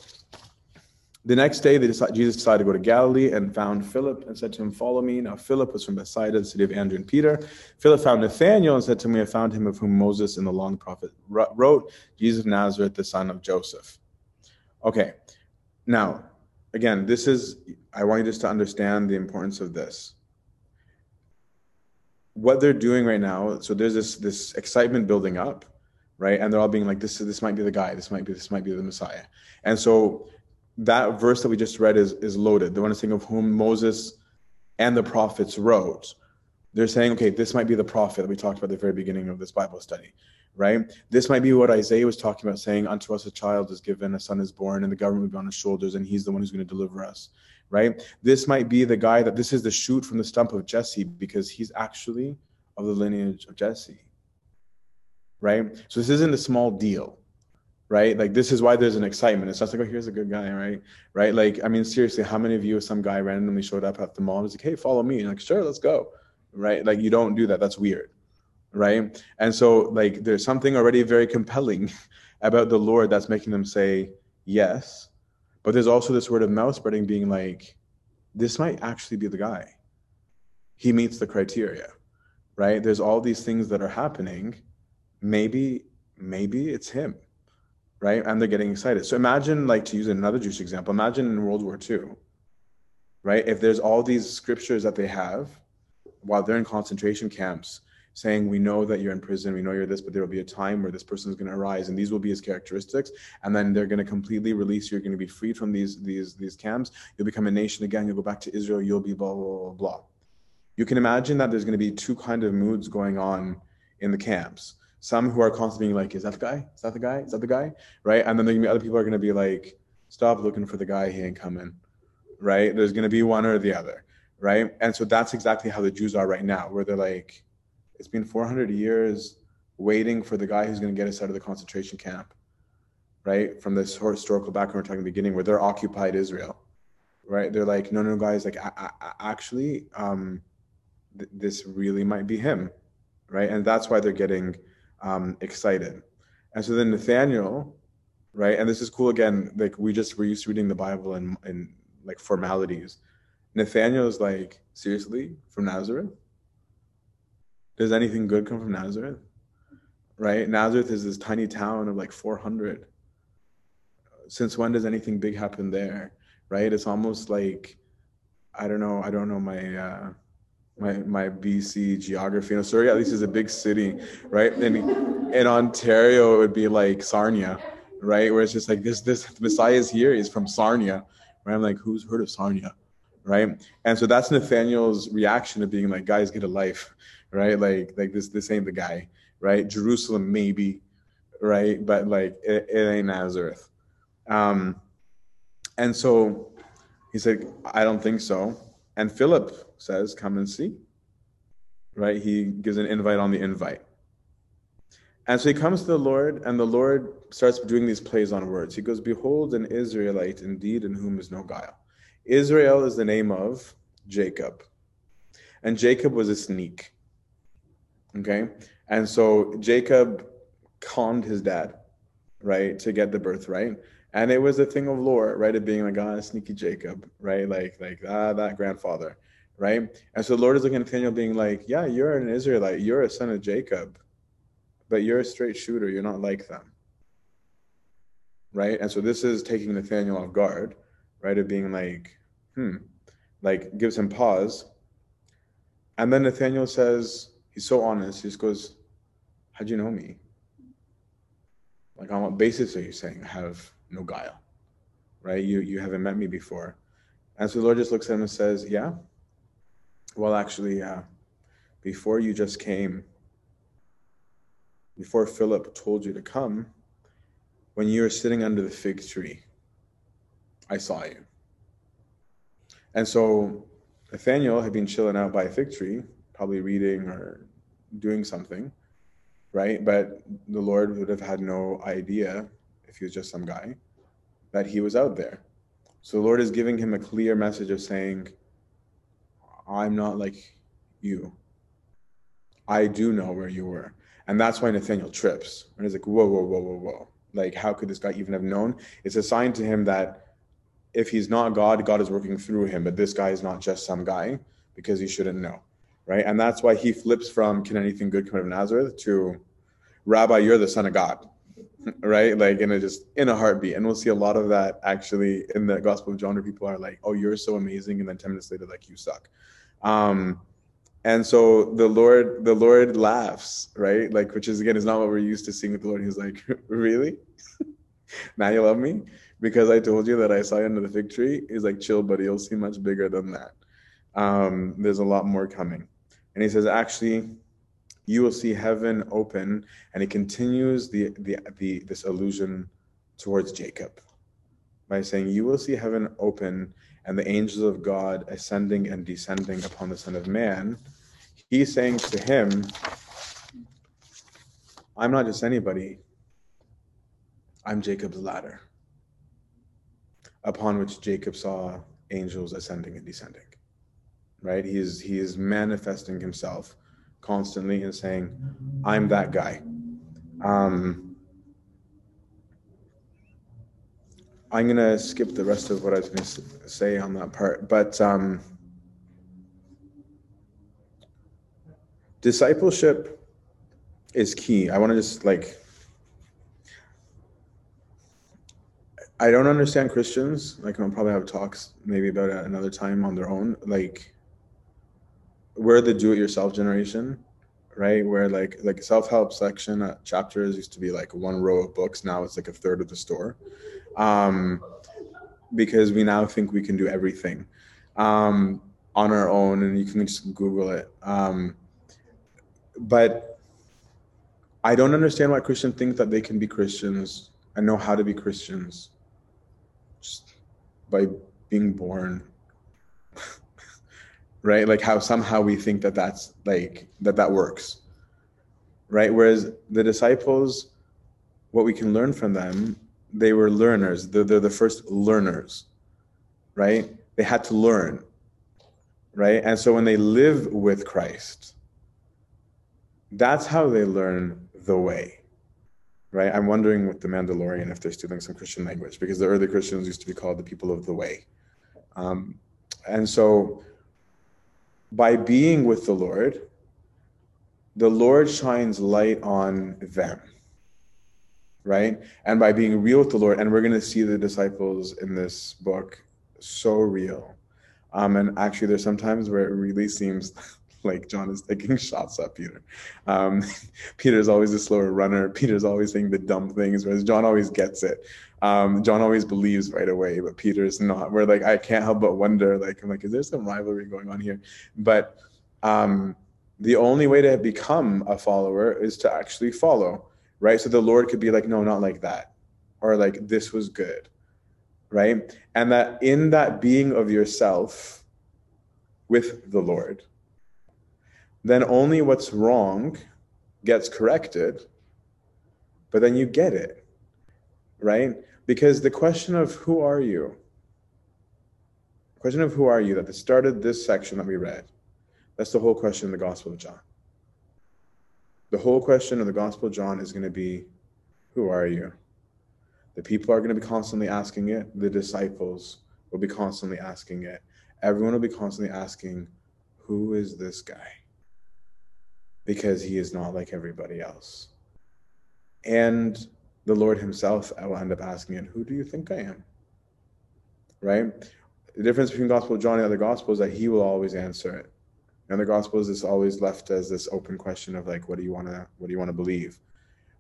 the next day, decided, Jesus decided to go to Galilee and found Philip and said to him, Follow me. Now, Philip was from Bethsaida, the city of Andrew and Peter. Philip found Nathanael and said to him, I found him of whom Moses in the long prophet wrote, Jesus of Nazareth, the son of Joseph. Okay, now, again, this is, I want you just to understand the importance of this. What they're doing right now, so there's this this excitement building up, right? And they're all being like, this, this might be the guy, this might be, this might be the Messiah. And so that verse that we just read is, is loaded. The one saying of whom Moses and the prophets wrote. They're saying, okay, this might be the prophet that we talked about at the very beginning of this Bible study, right? This might be what Isaiah was talking about, saying, Unto us a child is given, a son is born, and the government will be on his shoulders, and he's the one who's going to deliver us, right? This might be the guy that this is the shoot from the stump of Jesse because he's actually of the lineage of Jesse, right? So this isn't a small deal right? Like this is why there's an excitement. It's just like, oh, here's a good guy, right? Right? Like, I mean, seriously, how many of you, some guy randomly showed up at the mall and was like, hey, follow me? And like, sure, let's go. Right? Like you don't do that. That's weird. Right. And so like there's something already very compelling (laughs) about the Lord that's making them say yes. But there's also this word of mouth spreading being like, this might actually be the guy. He meets the criteria. Right? There's all these things that are happening. Maybe, maybe it's him right? And they're getting excited. So imagine, like, to use another Jewish example, imagine in World War II, right? If there's all these scriptures that they have while they're in concentration camps saying, We know that you're in prison, we know you're this, but there will be a time where this person is going to arise, and these will be his characteristics, and then they're going to completely release you. You're going to be freed from these these these camps. You'll become a nation again. You'll go back to Israel. You'll be blah blah blah blah. You can imagine that there's going to be two kind of moods going on in the camps some who are constantly being like, is that the guy? Is that the guy? Is that the guy? Right. And then the other people are going to be like, stop looking for the guy. He ain't coming. Right. There's going to be one or the other. Right. And so that's exactly how the Jews are right now, where they're like, it's been 400 years waiting for the guy who's going to get us out of the concentration camp. Right. From this historical background we're talking the beginning, where they're occupied Israel. Right. They're like, no, no, guys, like, I, I, actually, um, th- this really might be him, right? And that's why they're getting um, excited. And so then Nathaniel, right? And this is cool again. Like we just were used to reading the Bible and and like formalities. Nathaniel is like, seriously, from Nazareth? Does anything good come from Nazareth? Right? Nazareth is this tiny town of like 400. Since when does anything big happen there? Right? It's almost like I don't know. I don't know my uh, my my BC geography. Know, Surrey at least is a big city, right? And in Ontario, it would be like Sarnia, right? Where it's just like this this Messiah is here. He's from Sarnia, right? I'm like, who's heard of Sarnia, right? And so that's Nathaniel's reaction of being like, guys, get a life, right? Like like this this ain't the guy, right? Jerusalem maybe, right? But like it, it ain't Nazareth. Um, and so he said, I don't think so. And Philip says, Come and see. Right? He gives an invite on the invite. And so he comes to the Lord, and the Lord starts doing these plays on words. He goes, Behold, an Israelite indeed, in whom is no guile. Israel is the name of Jacob. And Jacob was a sneak. Okay? And so Jacob conned his dad, right, to get the birthright and it was a thing of lore, right? Of being like, ah, sneaky Jacob, right? Like, like ah, that grandfather, right? And so the Lord is looking at Nathaniel, being like, yeah, you're an Israelite, you're a son of Jacob, but you're a straight shooter. You're not like them, right? And so this is taking Nathaniel off guard, right? Of being like, hmm, like gives him pause. And then Nathaniel says, he's so honest. He just goes, how'd you know me? Like, on what basis are you saying I have no guile, right? You you haven't met me before, and so the Lord just looks at him and says, "Yeah, well, actually, before you just came, before Philip told you to come, when you were sitting under the fig tree, I saw you." And so Nathaniel had been chilling out by a fig tree, probably reading or doing something, right? But the Lord would have had no idea if he was just some guy, that he was out there. So the Lord is giving him a clear message of saying, I'm not like you. I do know where you were. And that's why Nathaniel trips. And he's like, whoa, whoa, whoa, whoa, whoa. Like, how could this guy even have known? It's a sign to him that if he's not God, God is working through him. But this guy is not just some guy because he shouldn't know. Right. And that's why he flips from, can anything good come out of Nazareth to, Rabbi, you're the son of God (laughs) right? Like in a just in a heartbeat. And we'll see a lot of that actually in the Gospel of John, where people are like, "Oh, you're so amazing," and then ten minutes later, like, "You suck." Um, and so the Lord, the Lord laughs, right? Like, which is again is not what we're used to seeing with the Lord. He's like, (laughs) "Really? (laughs) now you love me because I told you that I saw you under the fig tree." He's like, "Chill, buddy. You'll see much bigger than that. Um, there's a lot more coming." And he says, "Actually." you will see heaven open and he continues the, the, the this allusion towards jacob by saying you will see heaven open and the angels of god ascending and descending upon the son of man he's saying to him i'm not just anybody i'm jacob's ladder upon which jacob saw angels ascending and descending right He is he is manifesting himself constantly and saying, I'm that guy. Um, I'm to skip the rest of what I was to say on that part. But um, discipleship is key. I want to just like, I don't understand Christians. Like, I'll probably have talks maybe about it another time on their own. Like, we're the do-it-yourself generation right where like like self-help section uh, chapters used to be like one row of books now it's like a third of the store um, because we now think we can do everything um, on our own and you can just google it um, but i don't understand why christians think that they can be christians and know how to be christians just by being born (laughs) right? Like how somehow we think that that's like that that works right? Whereas the disciples what we can learn from them they were learners. They're, they're the first learners right? They had to learn right? And so when they live with Christ, that's how they learn the way, right? I'm wondering with the Mandalorian if they're stealing some Christian language because the early Christians used to be called the people of the way. Um, and so by being with the Lord, the Lord shines light on them, right? And by being real with the Lord, and we're going to see the disciples in this book so real. Um, and actually, there's sometimes where it really seems like John is taking (laughs) shots at Peter. Um, (laughs) Peter's always a slower runner. Peter's always saying the dumb things, whereas John always gets it. Um, John always believes right away, but Peter's not. We're like, I can't help but wonder, like, I'm like, is there some rivalry going on here? But um, the only way to become a follower is to actually follow, right? So the Lord could be like, no, not like that, or like, this was good, right? And that in that being of yourself with the Lord, then only what's wrong gets corrected, but then you get it, right? Because the question of who are you, question of who are you that started this section that we read, that's the whole question in the Gospel of John. The whole question of the Gospel of John is going to be, who are you? The people are going to be constantly asking it. The disciples will be constantly asking it. Everyone will be constantly asking, who is this guy? Because he is not like everybody else. And the Lord himself I will end up asking it, Who do you think I am? Right? The difference between Gospel of John and other Gospels is that he will always answer it. And the Gospels is always left as this open question of like, what do you want to what do you want to believe?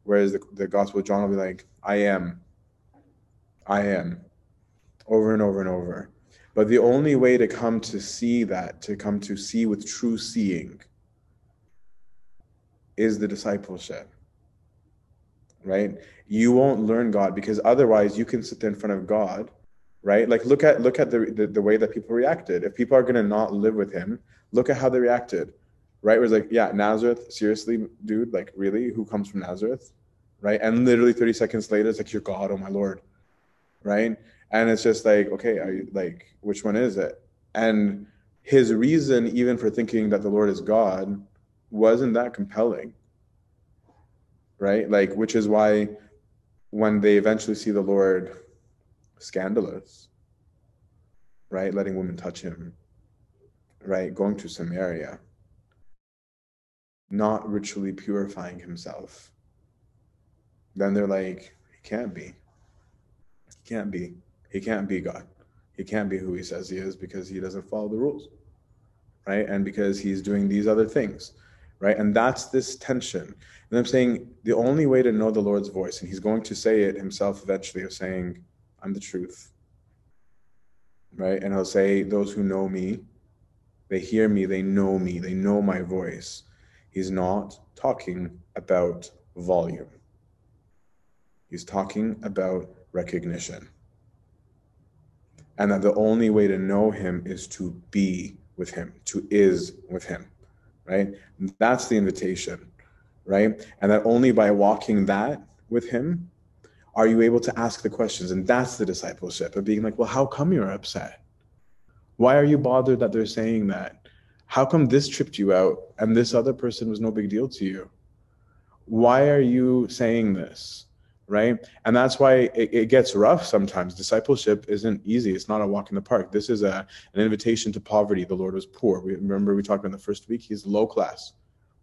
Whereas the, the Gospel of John will be like, I am. I am. Over and over and over. But the only way to come to see that, to come to see with true seeing, is the discipleship right? You won't learn god because otherwise you can sit there in front of god right? Like look at look at the the, the way that people reacted. If people are going to not live with him look at how they reacted right? Where it's like yeah nazareth seriously dude like really? Who comes from nazareth? Right? And literally 30 seconds later it's like you're god oh my lord right? And it's just like okay are you like which one is it? And his reason even for thinking that the lord is god wasn't that compelling right? Like which is why when they eventually see the lord scandalous right? Letting women touch him right? Going to samaria not ritually purifying himself. Then they're like he can't be. He can't be. He can't be god. He can't be who he says he is because he doesn't follow the rules right? And because he's doing these other things right? And that's this tension. And I'm saying the only way to know the Lord's voice, and he's going to say it himself eventually, of saying, I'm the truth, right? And he'll say, Those who know me, they hear me, they know me, they know my voice. He's not talking about volume, he's talking about recognition. And that the only way to know him is to be with him, to is with him right? That's the invitation, right? And that only by walking that with Him are you able to ask the questions. And that's the discipleship of being like, well, how come you're upset? Why are you bothered that they're saying that? How come this tripped you out and this other person was no big deal to you? Why are you saying this? Right? And that's why it, it, gets rough sometimes. Discipleship isn't easy. It's not a walk in the park. This is a an invitation to poverty. The Lord was poor. We remember we talked about in the first week. He's low class.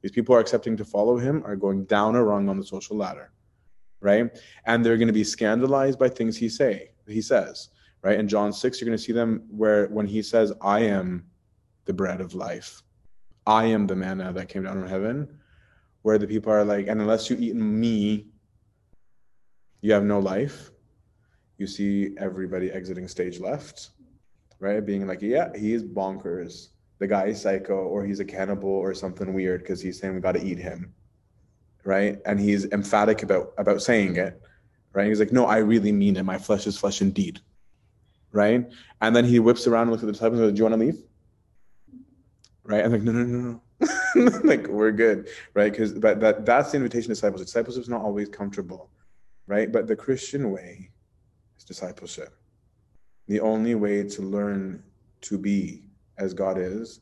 These people are accepting to follow him are going down a rung on the social ladder, right? And they're going to be scandalized by things he say he says, right? In John six, you're going to see them where when he says, "I am the bread of life," I am the manna that came down from heaven. Where the people are like, and unless you eat me, you have no life. You see everybody exiting stage left, right? Being like, yeah, he's bonkers. The guy is psycho, or he's a cannibal, or something weird because he's saying we got to eat him, right? And he's emphatic about about saying it, right? He's like, no, I really mean it. My flesh is flesh indeed, right? And then he whips around and looks at the disciples and goes, "Do you want to leave?" Right? I'm like, no, no, no, no. (laughs) like we're good, right? Because but that that's the invitation to disciples. Discipleship is not always comfortable right? But the Christian way is discipleship. The only way to learn to be as God is,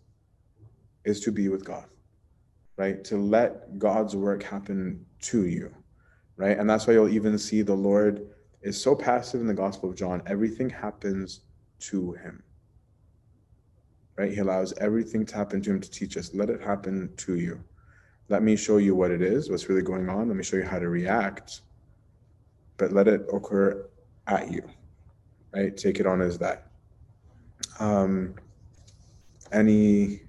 is to be with God, right? To let God's work happen to you, right? And that's why you'll even see the Lord is so passive in the Gospel of John. Everything happens to him, right? He allows everything to happen to him to teach us. Let it happen to you. Let me show you what it is, what's really going on. Let me show you how to react, but let it occur at you, right? Take it on as that. Um, any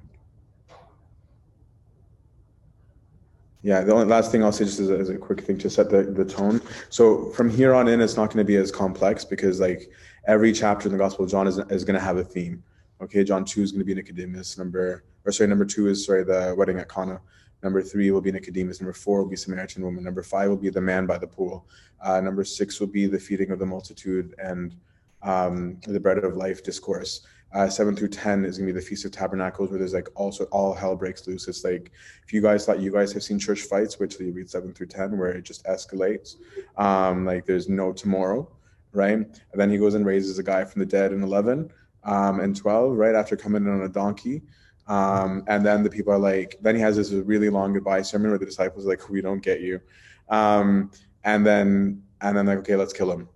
yeah the only last thing i'll say just as a, as a, quick thing to set the, the tone so from here on in it's not going to be as complex because like every chapter in the gospel of john is, is going to have a theme okay john 2 is going to be nicodemus number or sorry number 2 is sorry the wedding at cana number 3 will be nicodemus number 4 will be samaritan woman number 5 will be the man by the pool uh, number 6 will be the feeding of the multitude and um, the bread of life discourse uh, seven through ten is gonna be the Feast of Tabernacles, where there's like also all hell breaks loose. It's like if you guys thought you guys have seen church fights, which you read seven through ten, where it just escalates. Um, like there's no tomorrow, right? And then he goes and raises a guy from the dead in eleven um, and twelve, right after coming in on a donkey. Um, and then the people are like, then he has this really long goodbye sermon where the disciples are like, we don't get you. Um, and then and then like, okay, let's kill him.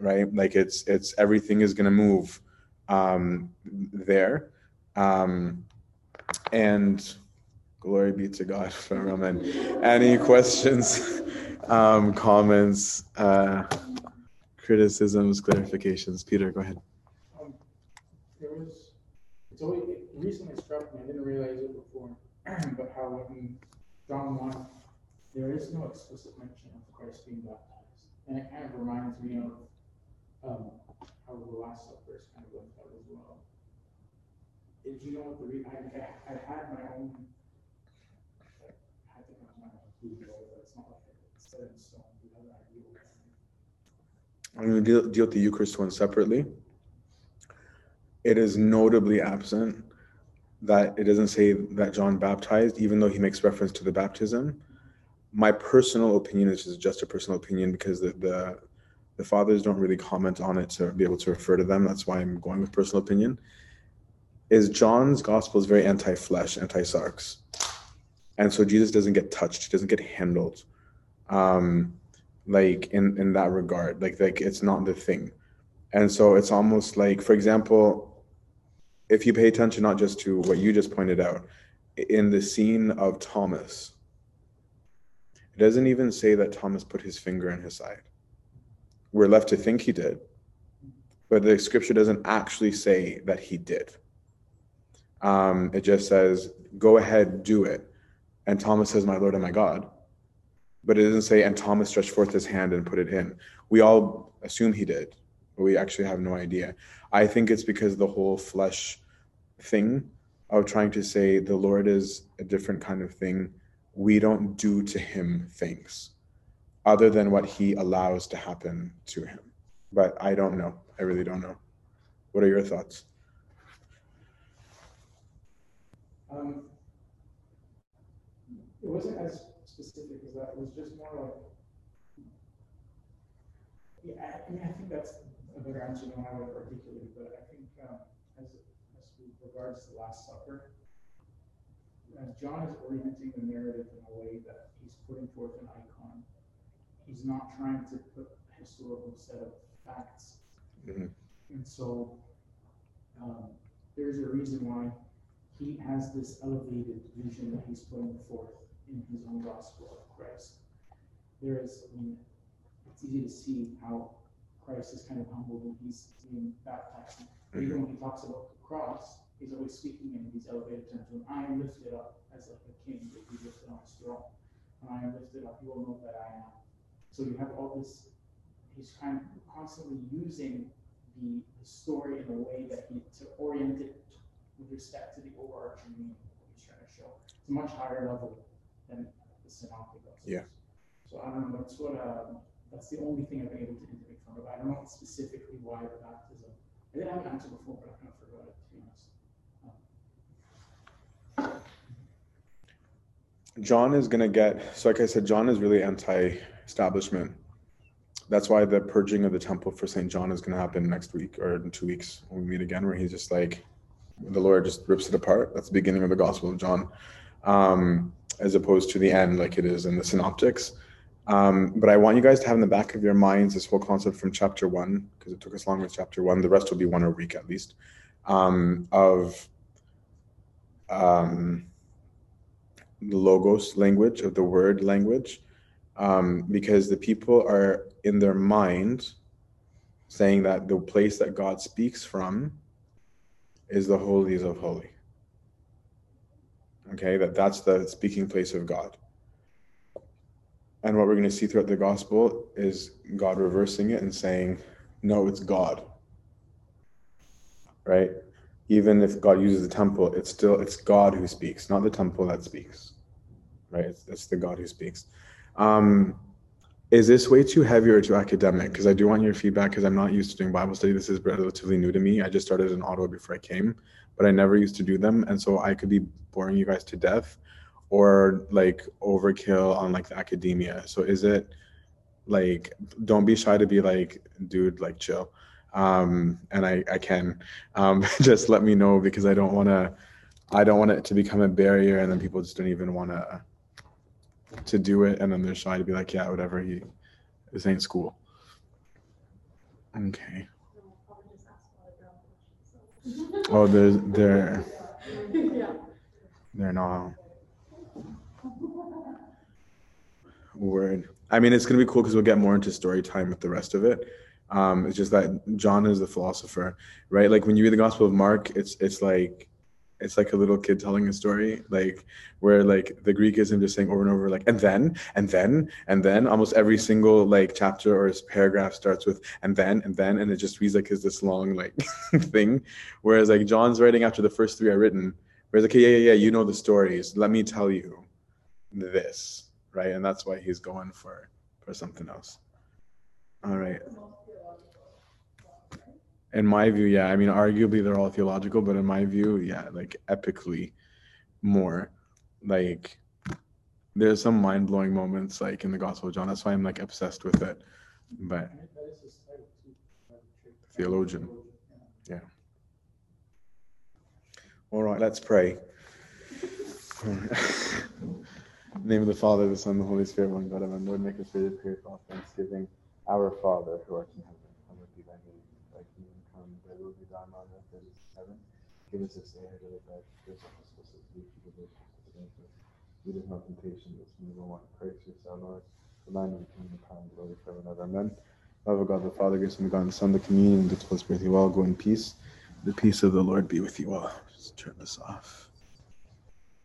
Right? Like it's it's everything is gonna move um, there. Um, and glory be to God (laughs) for Amen. Any questions, (laughs) um, comments, uh, criticisms, clarifications? Peter, go ahead. Um, it's always, it recently struck me, I didn't realize it before, (clears throat) but how in John 1, there is no explicit mention of Christ being baptized. And it kind of reminds me of um, how the Last Supper is kind of like that as well. Did you know what the reason? I, I, had my own. I think I it, but it's not like it's set in stone. I'm going to deal, deal with the Eucharist one separately. It is notably absent that it doesn't say that John baptized, even though he makes reference to the baptism. My personal opinion this is just a personal opinion because the, the the fathers don't really comment on it to be able to refer to them. That's why I'm going with personal opinion. Is John's gospel is very anti-flesh, anti-sarx, and so Jesus doesn't get touched, doesn't get handled, um, like in in that regard. Like like it's not the thing, and so it's almost like, for example, if you pay attention not just to what you just pointed out, in the scene of Thomas, it doesn't even say that Thomas put his finger in his side we're left to think he did, but the scripture doesn't actually say that he did. Um, it just says, go ahead, do it. And Thomas says, My Lord and my God. But it doesn't say, and Thomas stretched forth his hand and put it in. We all assume he did, but we actually have no idea. I think it's because the whole flesh thing of trying to say the Lord is a different kind of thing. We don't do to him things other than what he allows to happen to him. But I don't know. I really don't know. What are your thoughts? Um, it wasn't as specific as that. It was just more like, yeah, I, mean, I think that's a better answer than I would articulate, but I think um, as, as regards the Last Supper, uh, John is orienting the narrative in a way that he's putting forth an icon he's not trying to put a historical set of facts. Mm-hmm. And so um, there's a reason why he has this elevated vision that he's putting forth in his own gospel of Christ. There is, I mean, it's easy to see how Christ is kind of humbled when he's being baptized. Mm-hmm. Even when he talks about the cross, he's always speaking in these elevated terms. When I am lifted up as like a king, that he lifted on his throne. When I am lifted up, you will know that I am so you have all this, he's kind of constantly using the, the story in a way that he to orient it with respect to the overarching meaning of what he's trying to show. It's a much higher level than the synoptic gospels. Yeah. So I don't know. That's what. Uh, that's the only thing I've been able to intimate from it. I don't know specifically why the baptism. I didn't have an answer before, but I kind of forgot it. To be honest. John is going to get, so like I said, John is really anti establishment. That's why the purging of the temple for St. John is going to happen next week or in two weeks when we meet again, where he's just like, the Lord just rips it apart. That's the beginning of the Gospel of John, um, as opposed to the end, like it is in the Synoptics. Um, but I want you guys to have in the back of your minds this whole concept from chapter one, because it took us long with chapter one. The rest will be one a week at least, um, of um, logos language, of the word language, um, because the people are in their mind saying that the place that God speaks from is the holies of holy. Okay, that that's the speaking place of God. And what we're going to see throughout the gospel is God reversing it and saying, no, it's God. Right? Even if God uses the temple, it's still it's God who speaks, not the temple that speaks. Right? It's, it's the God who speaks. Um, is this way too heavy or too academic? Because I do want your feedback because I'm not used to doing Bible study. This is relatively new to me. I just started in Ottawa before I came, but I never used to do them. And so I could be boring you guys to death or like overkill on like the academia. So is it like don't be shy to be like, dude, like chill. Um, and I, I can. Um, (laughs) just let me know because I don't wanna I don't want it to become a barrier and then people just don't even wanna to do it and then they're shy to be like, yeah, whatever he this ain't school. Okay. Oh, they're they're they're not. Word. I mean, it's gonna be cool because we'll get more into story time with the rest of it. Um, it's just that John is the philosopher, right? Like when you read the Gospel of Mark, it's it's like it's like a little kid telling a story, like where like the Greek isn't just saying over and over, like and then and then and then. Almost every single like chapter or paragraph starts with and then and then, and it just reads like is this long like (laughs) thing. Whereas like John's writing after the first three are written, where he's like, yeah, yeah, yeah, you know the stories. Let me tell you this, right? And that's why he's going for for something else. All right in my view, yeah. I mean, arguably they're all theological, but in my view, yeah, like epically more. Like there's some mind blowing moments like in the Gospel of John. That's why I'm like obsessed with it. But theologian. Yeah. All right, let's pray. name of the Father, the Son, the Holy Spirit, one God, and Lord, make us ready to pray for thanksgiving. Our Father, who art in heaven will be done on in heaven. Give us this day our daily bread. Forgive us we forgive those who against us. Lead us not temptation, evil one. Pray to us, our Lord. For thine is the kingdom, the power, and glory forever and. Amen. Of God the Father, grace of God the Son, the communion, and the Spirit, you all go in peace. The peace of the Lord be with you all. Just turn this off.